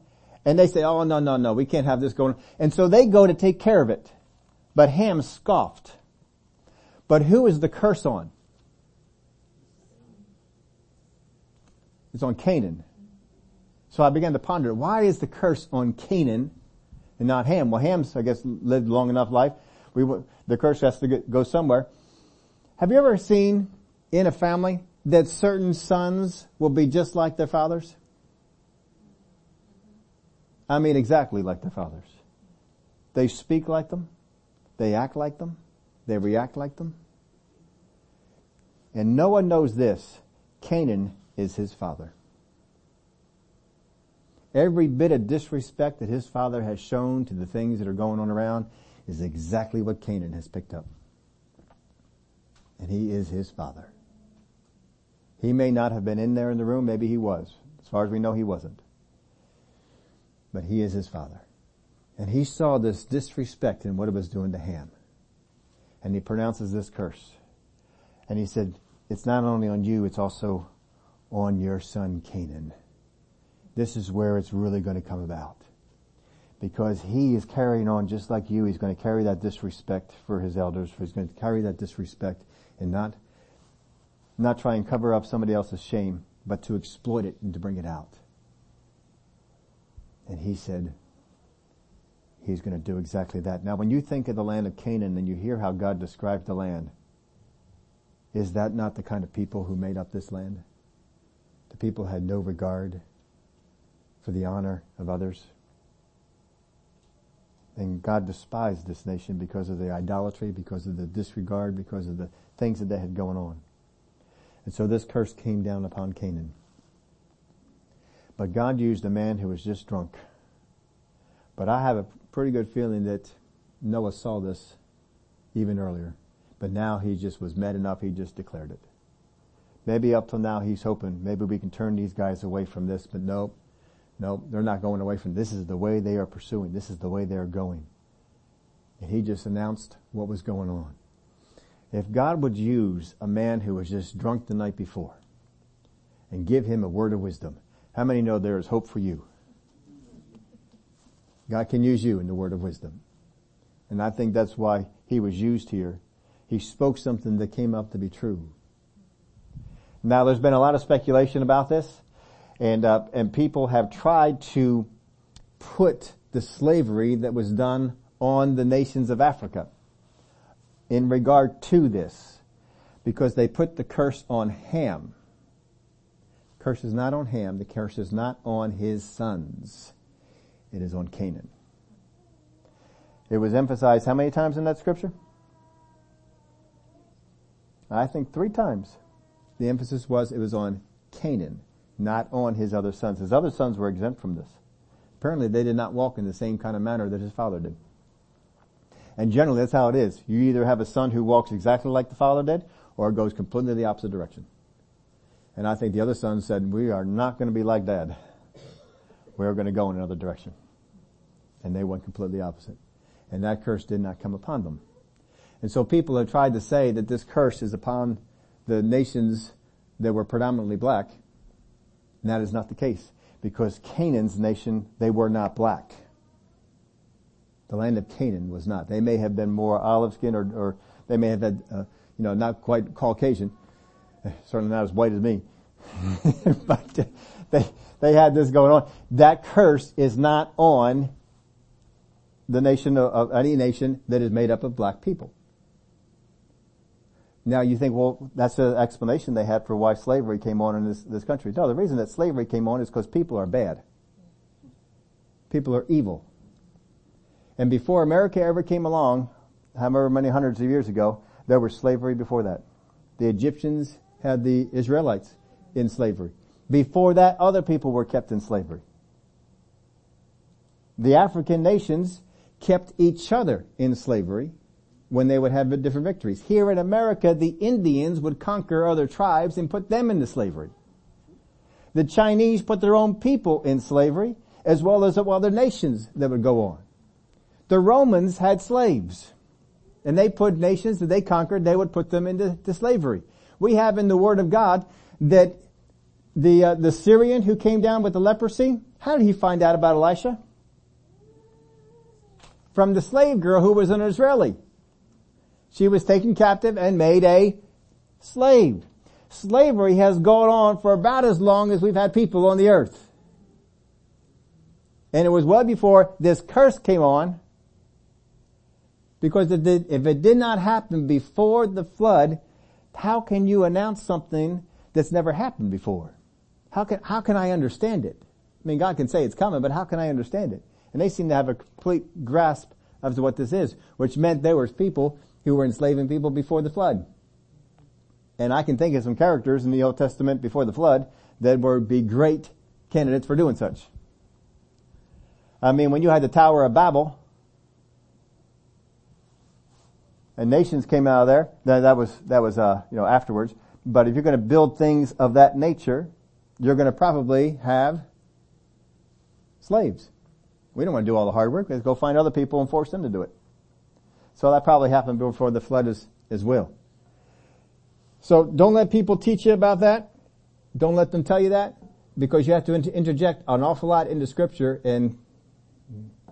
and they say, oh no, no, no, we can't have this going on. And so they go to take care of it. But Ham scoffed. But who is the curse on? It's on Canaan. So I began to ponder, why is the curse on Canaan and not Ham? Well, Ham's, I guess, lived long enough life. We, the curse has to go somewhere. Have you ever seen in a family that certain sons will be just like their fathers? I mean exactly like their fathers. They speak like them. They act like them. They react like them. And Noah knows this. Canaan is his father. Every bit of disrespect that his father has shown to the things that are going on around is exactly what Canaan has picked up. And he is his father. He may not have been in there in the room, maybe he was. As far as we know, he wasn't but he is his father. And he saw this disrespect in what it was doing to Ham. And he pronounces this curse. And he said, it's not only on you, it's also on your son Canaan. This is where it's really going to come about. Because he is carrying on just like you. He's going to carry that disrespect for his elders. He's going to carry that disrespect and not, not try and cover up somebody else's shame, but to exploit it and to bring it out. And he said, he's going to do exactly that. Now when you think of the land of Canaan and you hear how God described the land, is that not the kind of people who made up this land? The people had no regard for the honor of others. And God despised this nation because of the idolatry, because of the disregard, because of the things that they had going on. And so this curse came down upon Canaan. But God used a man who was just drunk. But I have a pretty good feeling that Noah saw this even earlier. But now he just was mad enough, he just declared it. Maybe up till now he's hoping maybe we can turn these guys away from this, but nope. Nope, they're not going away from this. This is the way they are pursuing. This is the way they are going. And he just announced what was going on. If God would use a man who was just drunk the night before and give him a word of wisdom, how many know there is hope for you? God can use you in the word of wisdom. And I think that's why he was used here. He spoke something that came up to be true. Now there's been a lot of speculation about this and, uh, and people have tried to put the slavery that was done on the nations of Africa in regard to this because they put the curse on Ham. The curse is not on Ham. The curse is not on his sons. It is on Canaan. It was emphasized how many times in that scripture? I think three times. The emphasis was it was on Canaan, not on his other sons. His other sons were exempt from this. Apparently they did not walk in the same kind of manner that his father did. And generally that's how it is. You either have a son who walks exactly like the father did, or goes completely the opposite direction. And I think the other son said, we are not going to be like dad. We're going to go in another direction. And they went completely opposite. And that curse did not come upon them. And so people have tried to say that this curse is upon the nations that were predominantly black. And that is not the case. Because Canaan's nation, they were not black. The land of Canaan was not. They may have been more olive skin or, or they may have had, uh, you know, not quite Caucasian. Certainly not as white as me. but they, they had this going on. That curse is not on the nation of, of any nation that is made up of black people. Now you think, well, that's the explanation they had for why slavery came on in this, this country. No, the reason that slavery came on is because people are bad. People are evil. And before America ever came along, however many hundreds of years ago, there was slavery before that. The Egyptians had the Israelites in slavery. Before that, other people were kept in slavery. The African nations kept each other in slavery when they would have different victories. Here in America, the Indians would conquer other tribes and put them into slavery. The Chinese put their own people in slavery, as well as other nations that would go on. The Romans had slaves. And they put nations that they conquered, they would put them into slavery. We have in the Word of God that the, uh, the Syrian who came down with the leprosy, how did he find out about Elisha? From the slave girl who was an Israeli. She was taken captive and made a slave. Slavery has gone on for about as long as we've had people on the earth. And it was well before this curse came on because if it, did not happen before the flood, how can you announce something that's never happened before? How can, how can I understand it? I mean, God can say it's coming, but how can I understand it? And they seem to have a complete grasp of what this is, which meant there was people who were enslaving people before the flood. And I can think of some characters in the Old Testament before the flood that would be great candidates for doing such. I mean, when you had the Tower of Babel, and nations came out of there, that, that was, that was, uh, you know, afterwards. But if you're going to build things of that nature, you're going to probably have slaves. We don't want to do all the hard work. Let's go find other people and force them to do it. So that probably happened before the flood as, as well. So don't let people teach you about that. Don't let them tell you that because you have to inter- interject an awful lot into scripture and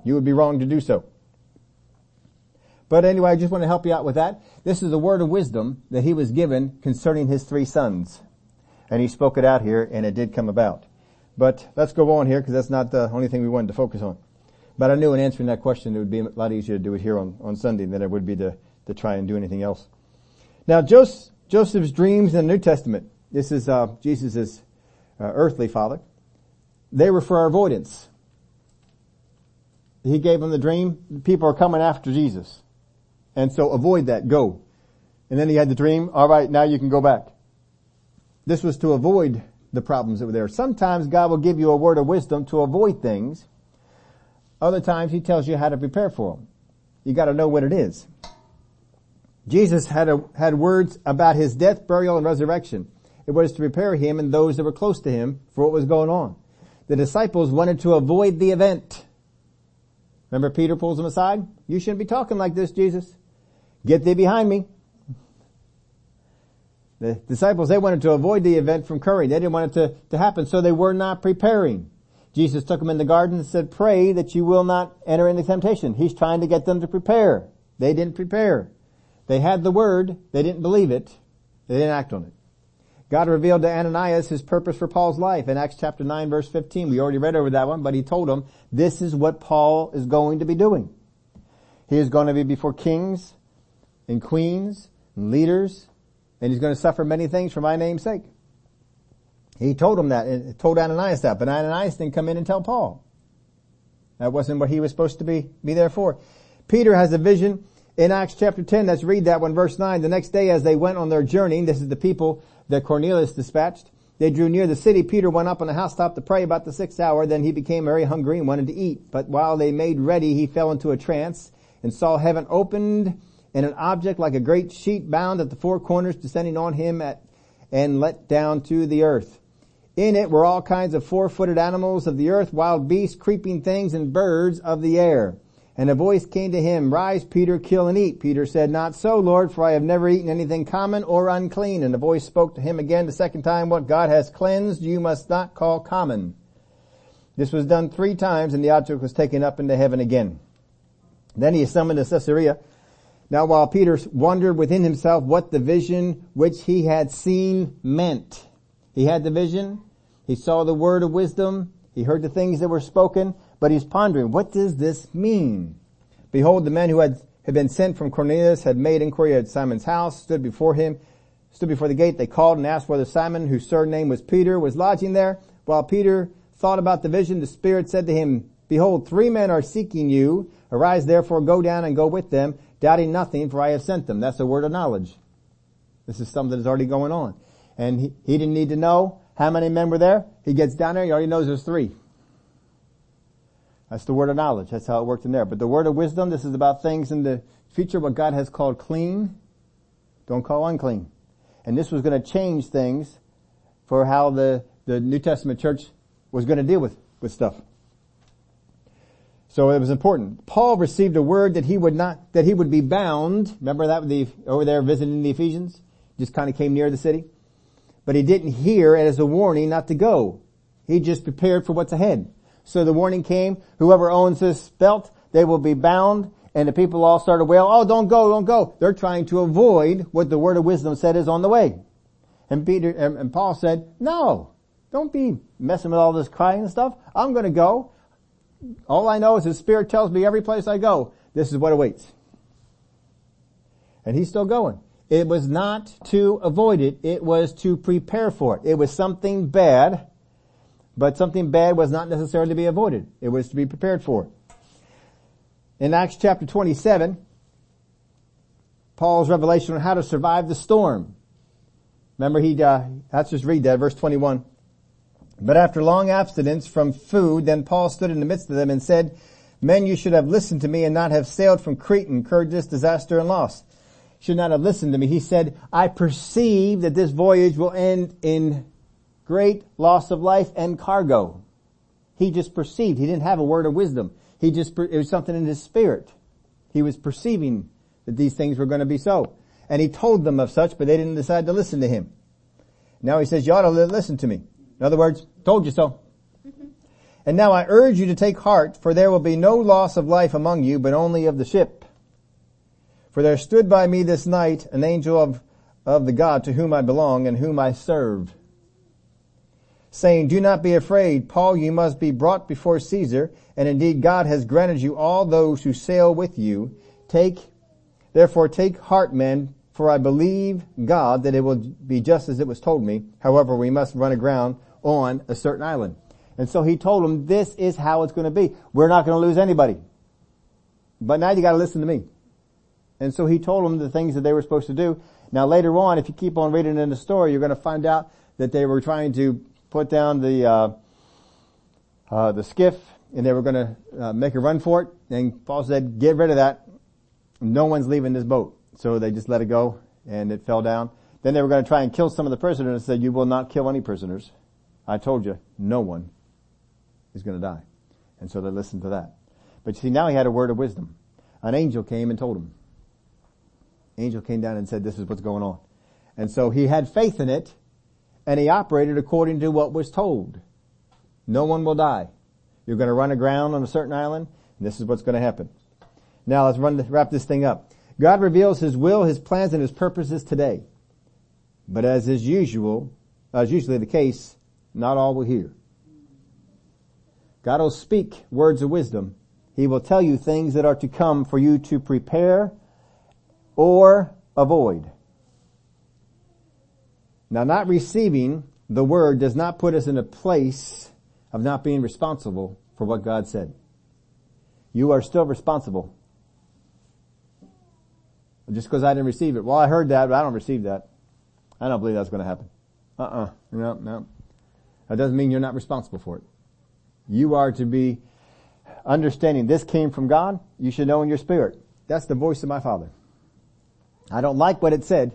you would be wrong to do so. But anyway, I just want to help you out with that. This is the word of wisdom that he was given concerning his three sons. And he spoke it out here and it did come about. But let's go on here because that's not the only thing we wanted to focus on. But I knew in answering that question, it would be a lot easier to do it here on, on Sunday than it would be to, to try and do anything else. Now, Joseph, Joseph's dreams in the New Testament, this is uh, Jesus' uh, earthly father, they were for our avoidance. He gave him the dream, people are coming after Jesus. And so avoid that, go. And then he had the dream, alright, now you can go back. This was to avoid the problems that were there. Sometimes God will give you a word of wisdom to avoid things other times he tells you how to prepare for them. You gotta know what it is. Jesus had a, had words about his death, burial, and resurrection. It was to prepare him and those that were close to him for what was going on. The disciples wanted to avoid the event. Remember Peter pulls him aside? You shouldn't be talking like this, Jesus. Get thee behind me. The disciples, they wanted to avoid the event from occurring. They didn't want it to, to happen, so they were not preparing. Jesus took them in the garden and said, pray that you will not enter into temptation. He's trying to get them to prepare. They didn't prepare. They had the word, they didn't believe it, they didn't act on it. God revealed to Ananias his purpose for Paul's life in Acts chapter 9 verse 15. We already read over that one, but he told him this is what Paul is going to be doing. He is going to be before kings and queens and leaders and he's going to suffer many things for my name's sake. He told him that, and told Ananias that, but Ananias didn't come in and tell Paul. That wasn't what he was supposed to be, be there for. Peter has a vision in Acts chapter 10, let's read that one, verse 9. The next day as they went on their journey, this is the people that Cornelius dispatched, they drew near the city. Peter went up on a housetop to pray about the sixth hour. Then he became very hungry and wanted to eat. But while they made ready, he fell into a trance and saw heaven opened and an object like a great sheet bound at the four corners descending on him at, and let down to the earth. In it were all kinds of four-footed animals of the earth, wild beasts, creeping things, and birds of the air. And a voice came to him, Rise, Peter, kill and eat. Peter said, Not so, Lord, for I have never eaten anything common or unclean. And the voice spoke to him again the second time, What God has cleansed, you must not call common. This was done three times, and the object was taken up into heaven again. Then he summoned to Caesarea. Now while Peter wondered within himself what the vision which he had seen meant, he had the vision. He saw the word of wisdom. He heard the things that were spoken, but he's pondering, what does this mean? Behold, the men who had, had been sent from Cornelius had made inquiry at Simon's house, stood before him, stood before the gate. They called and asked whether Simon, whose surname was Peter, was lodging there. While Peter thought about the vision, the Spirit said to him, Behold, three men are seeking you. Arise therefore, go down and go with them, doubting nothing, for I have sent them. That's a word of knowledge. This is something that's already going on and he, he didn't need to know how many men were there. He gets down there, he already knows there's three. That's the word of knowledge. That's how it worked in there. But the word of wisdom, this is about things in the future, what God has called clean, don't call unclean. And this was going to change things for how the, the New Testament church was going to deal with, with stuff. So it was important. Paul received a word that he would not, that he would be bound. Remember that the, over there visiting the Ephesians? Just kind of came near the city but he didn't hear it as a warning not to go. He just prepared for what's ahead. So the warning came, whoever owns this belt, they will be bound, and the people all started to wail, oh don't go, don't go. They're trying to avoid what the word of wisdom said is on the way. And Peter, and Paul said, no, don't be messing with all this crying and stuff. I'm gonna go. All I know is the Spirit tells me every place I go, this is what awaits. And he's still going. It was not to avoid it, it was to prepare for it. It was something bad, but something bad was not necessarily to be avoided. It was to be prepared for. In Acts chapter 27, Paul's revelation on how to survive the storm. Remember he, uh, let's just read that, verse 21. But after long abstinence from food, then Paul stood in the midst of them and said, Men, you should have listened to me and not have sailed from Crete and incurred this disaster and loss should not have listened to me. He said, I perceive that this voyage will end in great loss of life and cargo. He just perceived. He didn't have a word of wisdom. He just, it was something in his spirit. He was perceiving that these things were going to be so. And he told them of such, but they didn't decide to listen to him. Now he says, you ought to listen to me. In other words, told you so. Mm-hmm. And now I urge you to take heart, for there will be no loss of life among you, but only of the ship. For there stood by me this night an angel of, of the God to whom I belong and whom I serve, saying, Do not be afraid, Paul, you must be brought before Caesar, and indeed God has granted you all those who sail with you. Take, therefore take heart, men, for I believe God that it will be just as it was told me. However, we must run aground on a certain island. And so he told them, this is how it's going to be. We're not going to lose anybody. But now you got to listen to me. And so he told them the things that they were supposed to do. Now later on, if you keep on reading in the story, you're going to find out that they were trying to put down the, uh, uh, the skiff and they were going to uh, make a run for it. And Paul said, get rid of that. No one's leaving this boat. So they just let it go and it fell down. Then they were going to try and kill some of the prisoners and said, you will not kill any prisoners. I told you, no one is going to die. And so they listened to that. But you see, now he had a word of wisdom. An angel came and told him angel came down and said, this is what's going on. And so he had faith in it and he operated according to what was told. No one will die. You're going to run aground on a certain island and this is what's going to happen. Now let's run, wrap this thing up. God reveals his will, his plans, and his purposes today. But as is usual, as usually the case, not all will hear. God will speak words of wisdom. He will tell you things that are to come for you to prepare or avoid. Now not receiving the word does not put us in a place of not being responsible for what God said. You are still responsible. Just because I didn't receive it. Well, I heard that, but I don't receive that. I don't believe that's going to happen. Uh-uh. No, no. That doesn't mean you're not responsible for it. You are to be understanding this came from God. You should know in your spirit. That's the voice of my Father. I don't like what it said,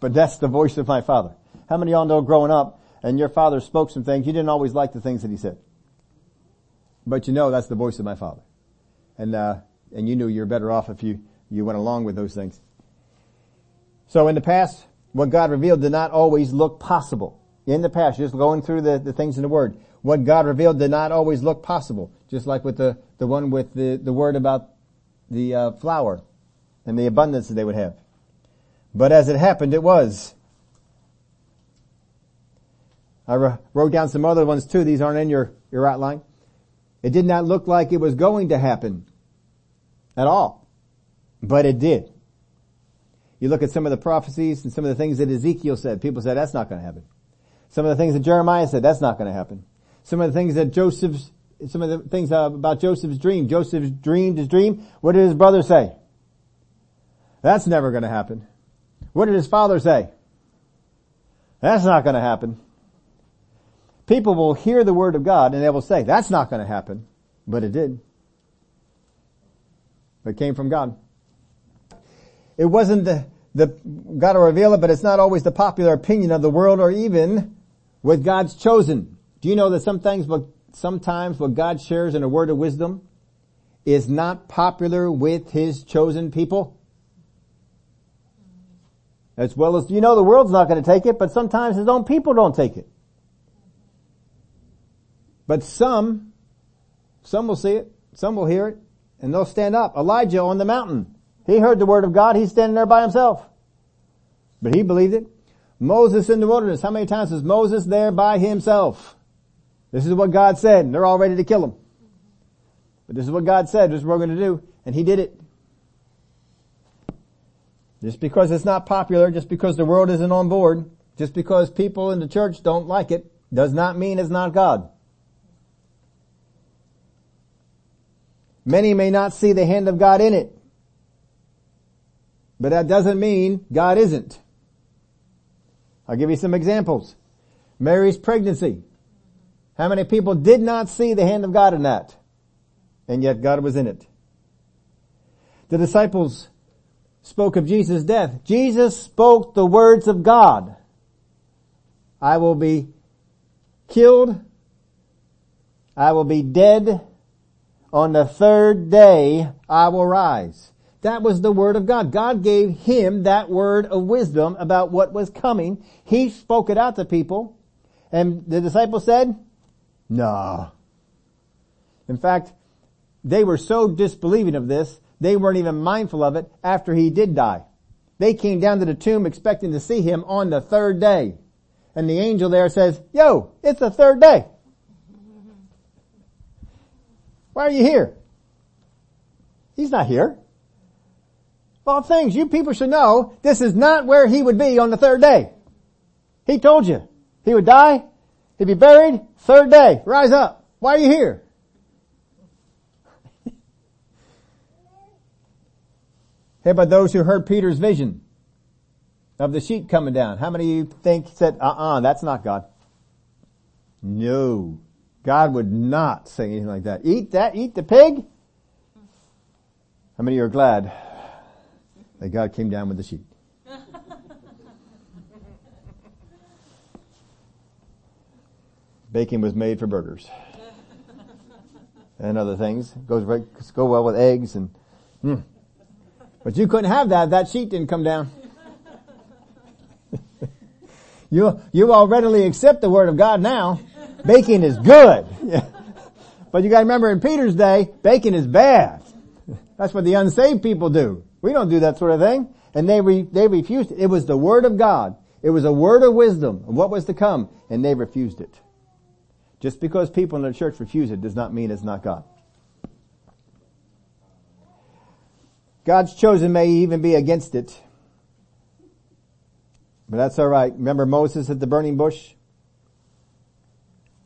but that's the voice of my Father. How many of y'all know growing up and your father spoke some things, you didn't always like the things that he said. But you know that's the voice of my Father. And, uh, and you knew you're better off if you, you went along with those things. So in the past, what God revealed did not always look possible. In the past, just going through the, the things in the Word, what God revealed did not always look possible. Just like with the, the one with the, the word about the uh, and the abundance that they would have. But as it happened, it was. I wrote down some other ones too. These aren't in your, your outline. It did not look like it was going to happen at all, but it did. You look at some of the prophecies and some of the things that Ezekiel said. People said that's not going to happen. Some of the things that Jeremiah said that's not going to happen. Some of the things that Joseph's, some of the things uh, about Joseph's dream. Joseph dreamed his dream. What did his brother say? That's never going to happen. What did his father say? That's not going to happen. People will hear the word of God and they will say, that's not going to happen. But it did. It came from God. It wasn't the, the, God will reveal it, but it's not always the popular opinion of the world or even with God's chosen. Do you know that some things, but sometimes what God shares in a word of wisdom is not popular with His chosen people? As well as, you know the world's not going to take it, but sometimes His own people don't take it. But some, some will see it, some will hear it, and they'll stand up. Elijah on the mountain. He heard the word of God. He's standing there by himself. But he believed it. Moses in the wilderness. How many times was Moses there by himself? This is what God said. They're all ready to kill him. But this is what God said. This is what we're going to do. And he did it. Just because it's not popular, just because the world isn't on board, just because people in the church don't like it, does not mean it's not God. Many may not see the hand of God in it. But that doesn't mean God isn't. I'll give you some examples. Mary's pregnancy. How many people did not see the hand of God in that? And yet God was in it. The disciples spoke of Jesus' death. Jesus spoke the words of God. I will be killed. I will be dead on the third day I will rise. That was the word of God. God gave him that word of wisdom about what was coming. He spoke it out to people. And the disciples said, no. In fact, they were so disbelieving of this, they weren't even mindful of it after he did die. They came down to the tomb expecting to see him on the third day. And the angel there says, yo, it's the third day. Why are you here? He's not here. Well, things you people should know, this is not where he would be on the third day. He told you. He would die, he'd be buried, third day, rise up. Why are you here? How about those who heard Peter's vision of the sheep coming down? How many of you think said, uh-uh, that's not God? No. God would not say anything like that. Eat that, eat the pig. How many are glad that God came down with the sheep? Bacon was made for burgers and other things. Goes right, go well with eggs and, mm. But you couldn't have that. That sheet didn't come down. you you all readily accept the word of God now. Bacon is good. But you gotta remember in Peter's day, bacon is bad. That's what the unsaved people do. We don't do that sort of thing. And they re, they refused it. It was the word of God. It was a word of wisdom of what was to come, and they refused it. Just because people in the church refuse it does not mean it's not God. God's chosen may even be against it. But that's alright. Remember Moses at the burning bush?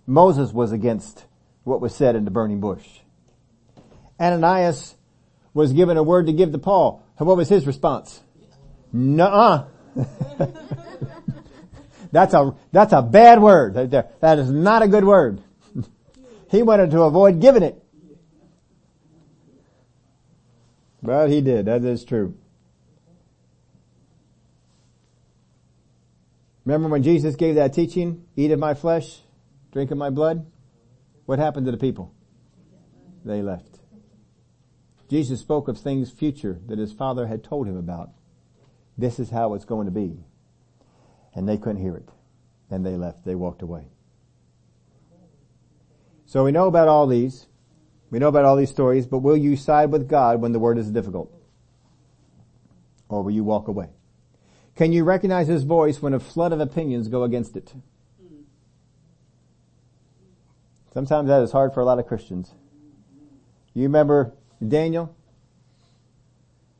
Moses was against what was said in the burning bush. Ananias was given a word to give to Paul. What was his response? Nuh-uh. that's a, that's a bad word. That is not a good word. he wanted to avoid giving it. But he did. That is true. Remember when Jesus gave that teaching, eat of my flesh, drink of my blood? What happened to the people? They left. Jesus spoke of things future that his father had told him about. This is how it's going to be. And they couldn't hear it. And they left. They walked away. So we know about all these. We know about all these stories, but will you side with God when the word is difficult? Or will you walk away? Can you recognize his voice when a flood of opinions go against it? Sometimes that is hard for a lot of Christians. You remember Daniel?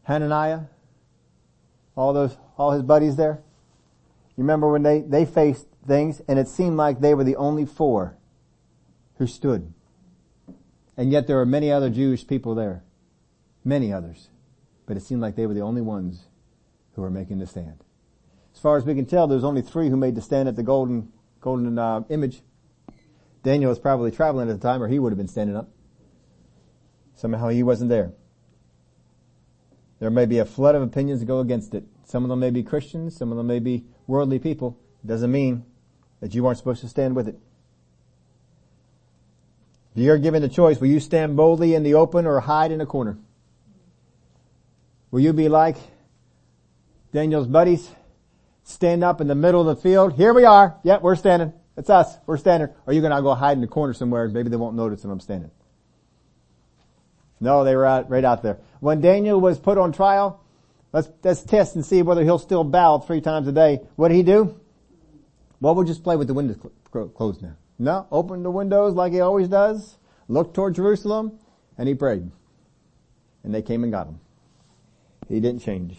Hananiah? All those, all his buddies there? You remember when they, they faced things and it seemed like they were the only four who stood. And yet there are many other Jewish people there. Many others. But it seemed like they were the only ones who were making the stand. As far as we can tell, there's only three who made the stand at the golden, golden uh, image. Daniel was probably traveling at the time or he would have been standing up. Somehow he wasn't there. There may be a flood of opinions that go against it. Some of them may be Christians, some of them may be worldly people. It doesn't mean that you aren't supposed to stand with it. If you're given the choice, will you stand boldly in the open or hide in a corner? Will you be like Daniel's buddies? Stand up in the middle of the field. Here we are. Yep, we're standing. It's us. We're standing. Are you going to go hide in the corner somewhere? Maybe they won't notice that I'm standing. No, they were out, right out there. When Daniel was put on trial, let's, let's test and see whether he'll still bow three times a day. What did he do? Well, we'll just play with the windows cl- closed now. No, opened the windows like he always does, looked toward Jerusalem, and he prayed. And they came and got him. He didn't change.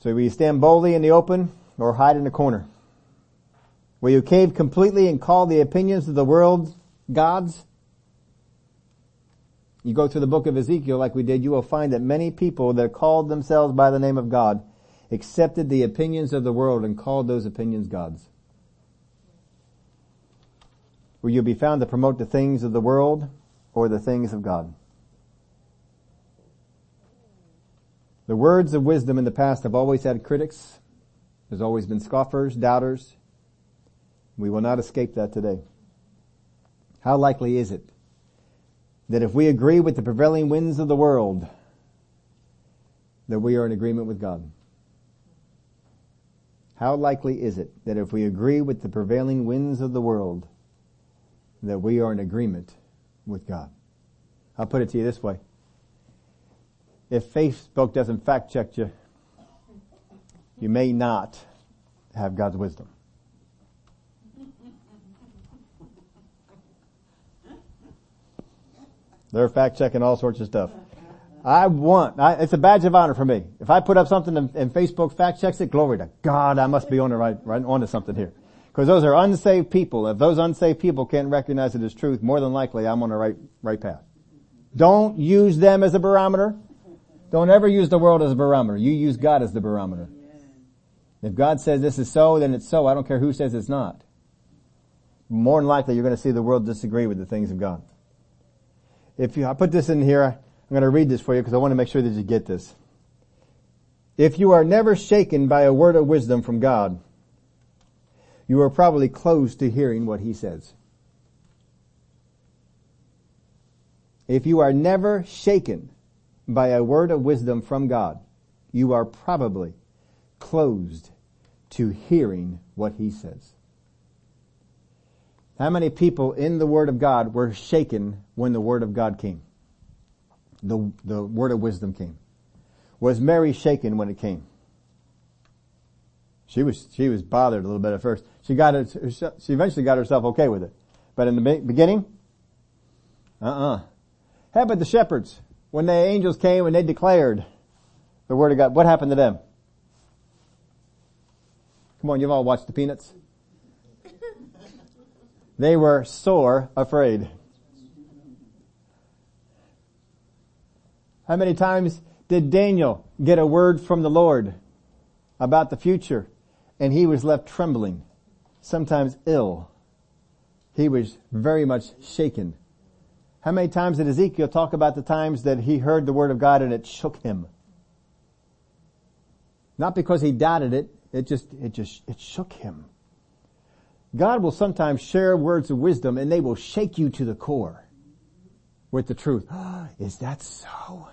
So will you stand boldly in the open or hide in a corner? Will you cave completely and call the opinions of the world gods? You go through the book of Ezekiel like we did, you will find that many people that called themselves by the name of God accepted the opinions of the world and called those opinions gods. Will you be found to promote the things of the world or the things of God? The words of wisdom in the past have always had critics. There's always been scoffers, doubters. We will not escape that today. How likely is it that if we agree with the prevailing winds of the world, that we are in agreement with God? How likely is it that if we agree with the prevailing winds of the world, that we are in agreement with God? I'll put it to you this way. If Facebook doesn't fact check you, you may not have God's wisdom. They're fact checking all sorts of stuff. I want, I, it's a badge of honor for me. If I put up something and, and, Facebook fact checks it, glory to God, I must be on the right, right, onto something here. Because those are unsaved people. If those unsaved people can't recognize it as truth, more than likely I'm on the right, right path. Don't use them as a barometer. Don't ever use the world as a barometer. You use God as the barometer. If God says this is so, then it's so. I don't care who says it's not. More than likely you're going to see the world disagree with the things of God. If you, I put this in here, I'm going to read this for you because I want to make sure that you get this. If you are never shaken by a word of wisdom from God, you are probably close to hearing what he says. If you are never shaken by a word of wisdom from God, you are probably closed to hearing what he says. How many people in the Word of God were shaken when the Word of God came? The, the Word of wisdom came. Was Mary shaken when it came? She was, she was bothered a little bit at first. She got it, she eventually got herself okay with it. But in the beginning, uh-uh. How about the shepherds? When the angels came and they declared the word of God, what happened to them? Come on, you've all watched the Peanuts. They were sore afraid. How many times did Daniel get a word from the Lord about the future and he was left trembling, sometimes ill? He was very much shaken. How many times did Ezekiel talk about the times that he heard the word of God and it shook him? Not because he doubted it, it just, it just, it shook him. God will sometimes share words of wisdom and they will shake you to the core with the truth. Is that so?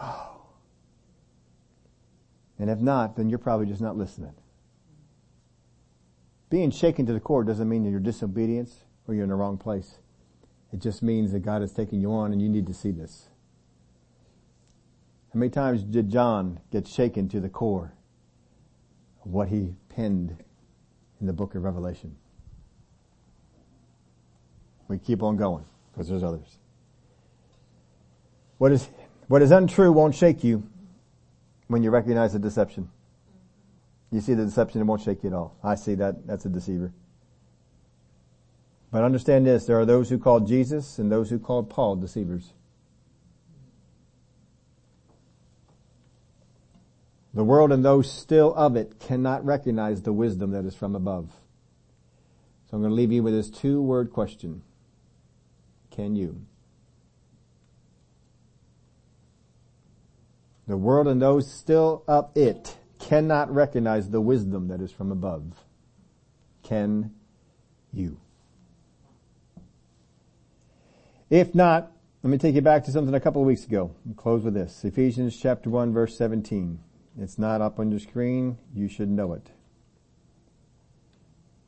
Oh. And if not, then you're probably just not listening. Being shaken to the core doesn't mean that you're disobedience or you're in the wrong place. It just means that God is taking you on and you need to see this. How many times did John get shaken to the core of what he penned in the book of Revelation? We keep on going because there's others. What is, what is untrue won't shake you when you recognize the deception. You see the deception, it won't shake you at all. I see that. That's a deceiver. But understand this, there are those who called Jesus and those who called Paul deceivers. The world and those still of it cannot recognize the wisdom that is from above. So I'm going to leave you with this two word question. Can you? The world and those still of it cannot recognize the wisdom that is from above. Can you? If not, let me take you back to something a couple of weeks ago. I'll close with this. Ephesians chapter 1 verse 17. It's not up on your screen. You should know it.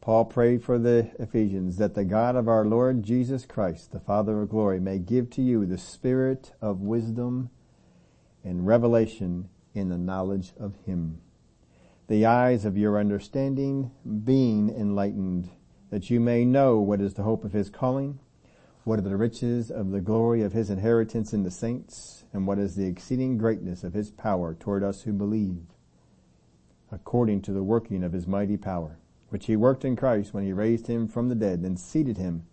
Paul prayed for the Ephesians that the God of our Lord Jesus Christ, the Father of glory, may give to you the spirit of wisdom and revelation in the knowledge of Him. The eyes of your understanding being enlightened, that you may know what is the hope of His calling, what are the riches of the glory of his inheritance in the saints? And what is the exceeding greatness of his power toward us who believe? According to the working of his mighty power, which he worked in Christ when he raised him from the dead and seated him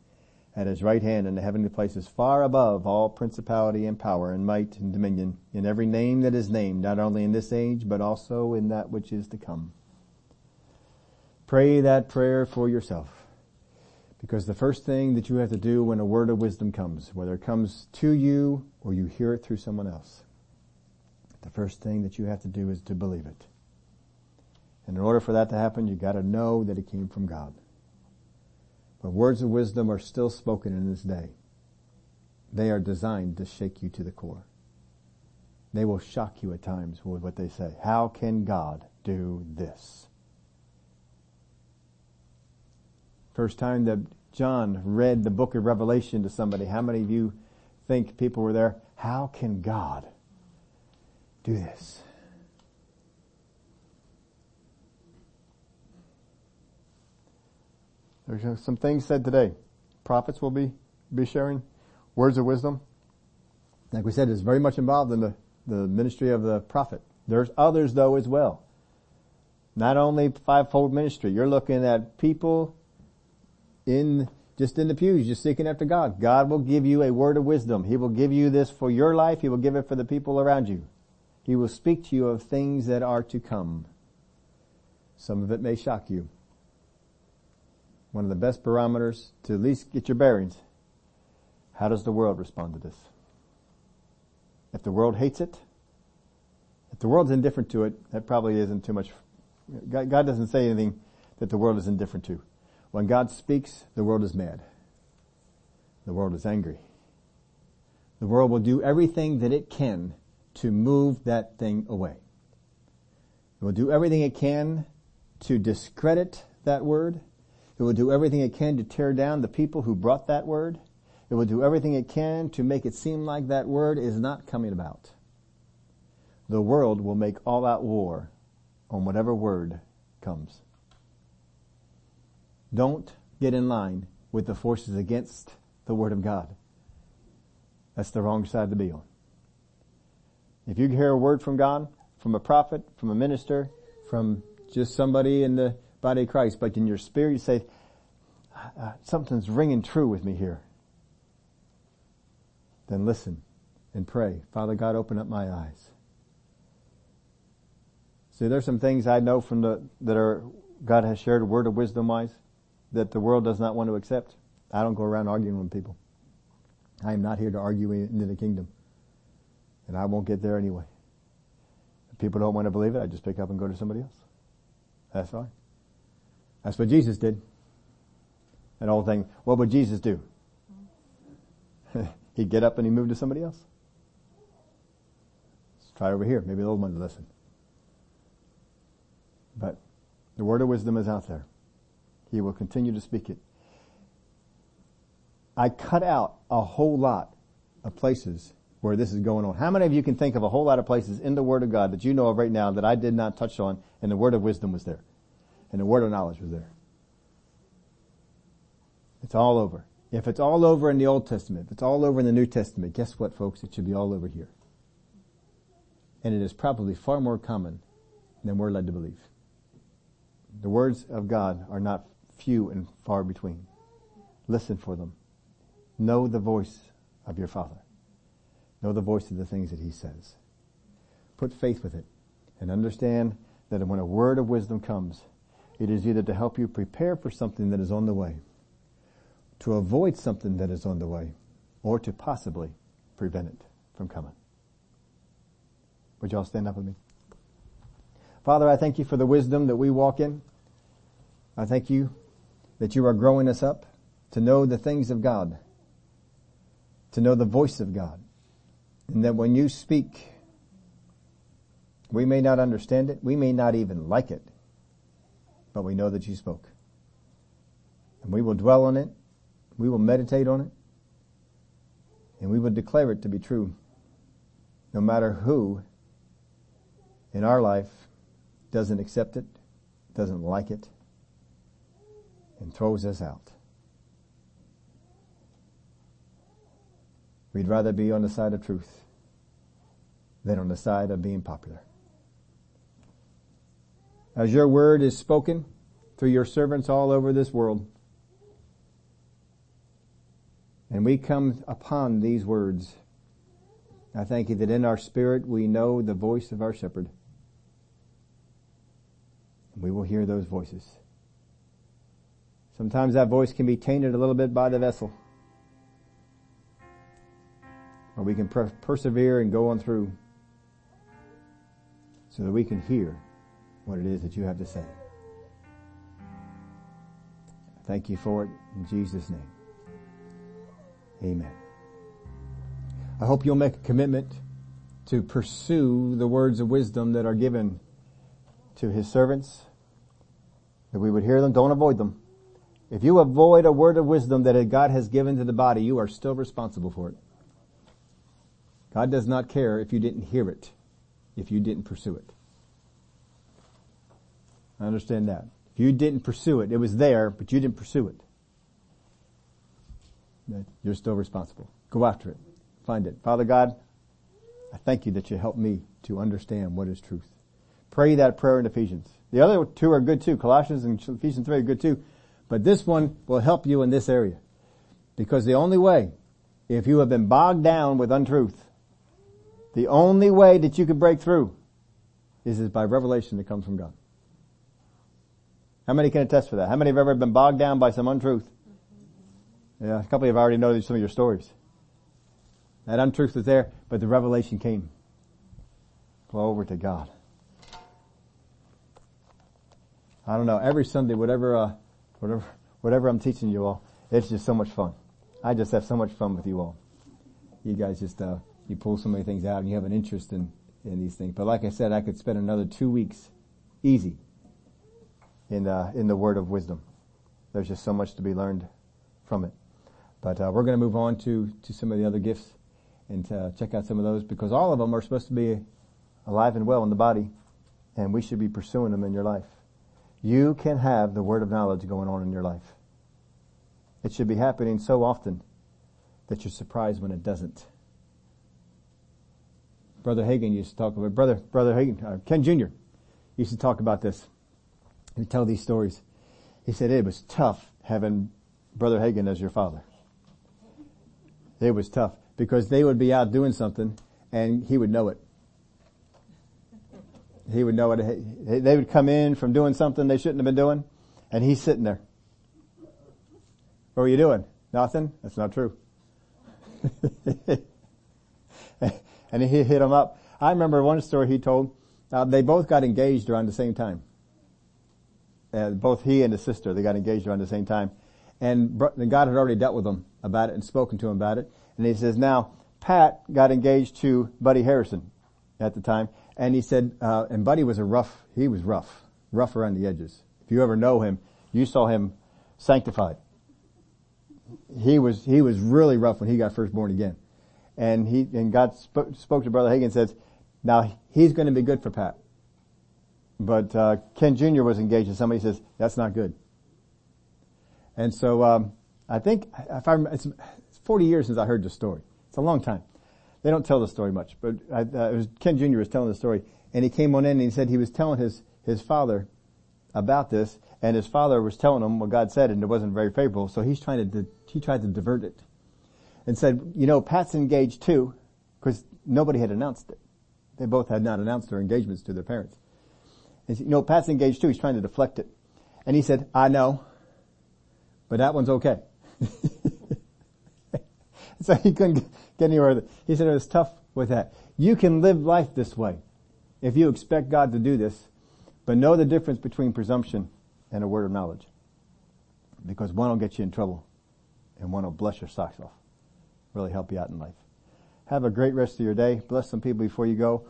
at his right hand in the heavenly places far above all principality and power and might and dominion in every name that is named, not only in this age, but also in that which is to come. Pray that prayer for yourself. Because the first thing that you have to do when a word of wisdom comes, whether it comes to you or you hear it through someone else, the first thing that you have to do is to believe it. And in order for that to happen, you gotta know that it came from God. But words of wisdom are still spoken in this day. They are designed to shake you to the core. They will shock you at times with what they say. How can God do this? First time that John read the book of Revelation to somebody, how many of you think people were there? How can God do this? There's uh, some things said today. Prophets will be, be sharing words of wisdom. Like we said, is very much involved in the, the ministry of the prophet. There's others though as well. Not only fivefold ministry, you're looking at people in just in the pews, just seeking after God. God will give you a word of wisdom. He will give you this for your life. He will give it for the people around you. He will speak to you of things that are to come. Some of it may shock you. One of the best barometers to at least get your bearings. How does the world respond to this? If the world hates it, if the world's indifferent to it, that probably isn't too much. God, doesn't say anything that the world is indifferent to. When God speaks, the world is mad. The world is angry. The world will do everything that it can to move that thing away. It will do everything it can to discredit that word. It will do everything it can to tear down the people who brought that word. It will do everything it can to make it seem like that word is not coming about. The world will make all out war on whatever word comes. Don't get in line with the forces against the word of God. That's the wrong side to be on. If you hear a word from God, from a prophet, from a minister, from just somebody in the body of Christ, but in your spirit you say, uh, something's ringing true with me here. Then listen and pray. Father God, open up my eyes. See, there's some things I know from the, that are, God has shared a word of wisdom wise that the world does not want to accept. I don't go around arguing with people. I am not here to argue into the kingdom. And I won't get there anyway. If people don't want to believe it, I just pick up and go to somebody else. That's fine. That's what Jesus did. An old thing, what would Jesus do? He'd get up and he moved to somebody else. Let's try over here. Maybe the old one to listen. But the word of wisdom is out there. He will continue to speak it. I cut out a whole lot of places where this is going on. How many of you can think of a whole lot of places in the Word of God that you know of right now that I did not touch on and the Word of wisdom was there? And the Word of knowledge was there? It's all over. If it's all over in the Old Testament, if it's all over in the New Testament, guess what folks? It should be all over here. And it is probably far more common than we're led to believe. The words of God are not few and far between. Listen for them. Know the voice of your Father. Know the voice of the things that He says. Put faith with it and understand that when a word of wisdom comes, it is either to help you prepare for something that is on the way, to avoid something that is on the way, or to possibly prevent it from coming. Would you all stand up with me? Father, I thank you for the wisdom that we walk in. I thank you that you are growing us up to know the things of God, to know the voice of God, and that when you speak, we may not understand it, we may not even like it, but we know that you spoke. And we will dwell on it, we will meditate on it, and we will declare it to be true, no matter who in our life doesn't accept it, doesn't like it, and throws us out. We'd rather be on the side of truth than on the side of being popular. As your word is spoken through your servants all over this world, and we come upon these words, I thank you that in our spirit we know the voice of our shepherd. And we will hear those voices. Sometimes that voice can be tainted a little bit by the vessel. Or we can per- persevere and go on through so that we can hear what it is that you have to say. Thank you for it in Jesus' name. Amen. I hope you'll make a commitment to pursue the words of wisdom that are given to his servants, that we would hear them, don't avoid them. If you avoid a word of wisdom that God has given to the body, you are still responsible for it. God does not care if you didn't hear it, if you didn't pursue it. I understand that. If you didn't pursue it, it was there, but you didn't pursue it. You're still responsible. Go after it. Find it. Father God, I thank you that you help me to understand what is truth. Pray that prayer in Ephesians. The other two are good too. Colossians and Ephesians 3 are good too. But this one will help you in this area. Because the only way, if you have been bogged down with untruth, the only way that you can break through is by revelation that comes from God. How many can attest for that? How many have ever been bogged down by some untruth? Yeah, a couple of you have already know some of your stories. That untruth was there, but the revelation came. Glory to God. I don't know. Every Sunday, whatever uh, whatever, whatever I'm teaching you all, it's just so much fun. I just have so much fun with you all. You guys just, uh, you pull so many things out and you have an interest in, in these things. But like I said, I could spend another two weeks easy in, uh, in the word of wisdom. There's just so much to be learned from it. But, uh, we're going to move on to, to some of the other gifts and uh, check out some of those because all of them are supposed to be alive and well in the body and we should be pursuing them in your life. You can have the word of knowledge going on in your life. It should be happening so often that you're surprised when it doesn't. Brother Hagin used to talk about, brother, brother Hagin, uh, Ken Jr. used to talk about this. Would tell these stories. He said it was tough having Brother Hagin as your father. It was tough because they would be out doing something and he would know it. He would know it. They would come in from doing something they shouldn't have been doing and he's sitting there. What were you doing? Nothing? That's not true. and he hit him up. I remember one story he told. Uh, they both got engaged around the same time. Uh, both he and his sister, they got engaged around the same time. And God had already dealt with them about it and spoken to him about it. And he says, now, Pat got engaged to Buddy Harrison at the time. And he said, uh, and Buddy was a rough, he was rough, rough around the edges. If you ever know him, you saw him sanctified. He was, he was really rough when he got first born again. And he, and God sp- spoke to Brother Hagin and says, now he's going to be good for Pat. But, uh, Ken Jr. was engaged and somebody says, that's not good. And so, um, I think, if I it's 40 years since I heard the story. It's a long time. They don't tell the story much, but I, uh, it was Ken Jr. was telling the story, and he came on in and he said he was telling his his father about this, and his father was telling him what God said, and it wasn't very favorable. So he's trying to he tried to divert it, and said, you know, Pat's engaged too, because nobody had announced it. They both had not announced their engagements to their parents. And you know, Pat's engaged too. He's trying to deflect it, and he said, I know, but that one's okay. so he couldn't get anywhere. He said it was tough with that. You can live life this way if you expect God to do this, but know the difference between presumption and a word of knowledge. Because one will get you in trouble and one will bless your socks off. Really help you out in life. Have a great rest of your day. Bless some people before you go.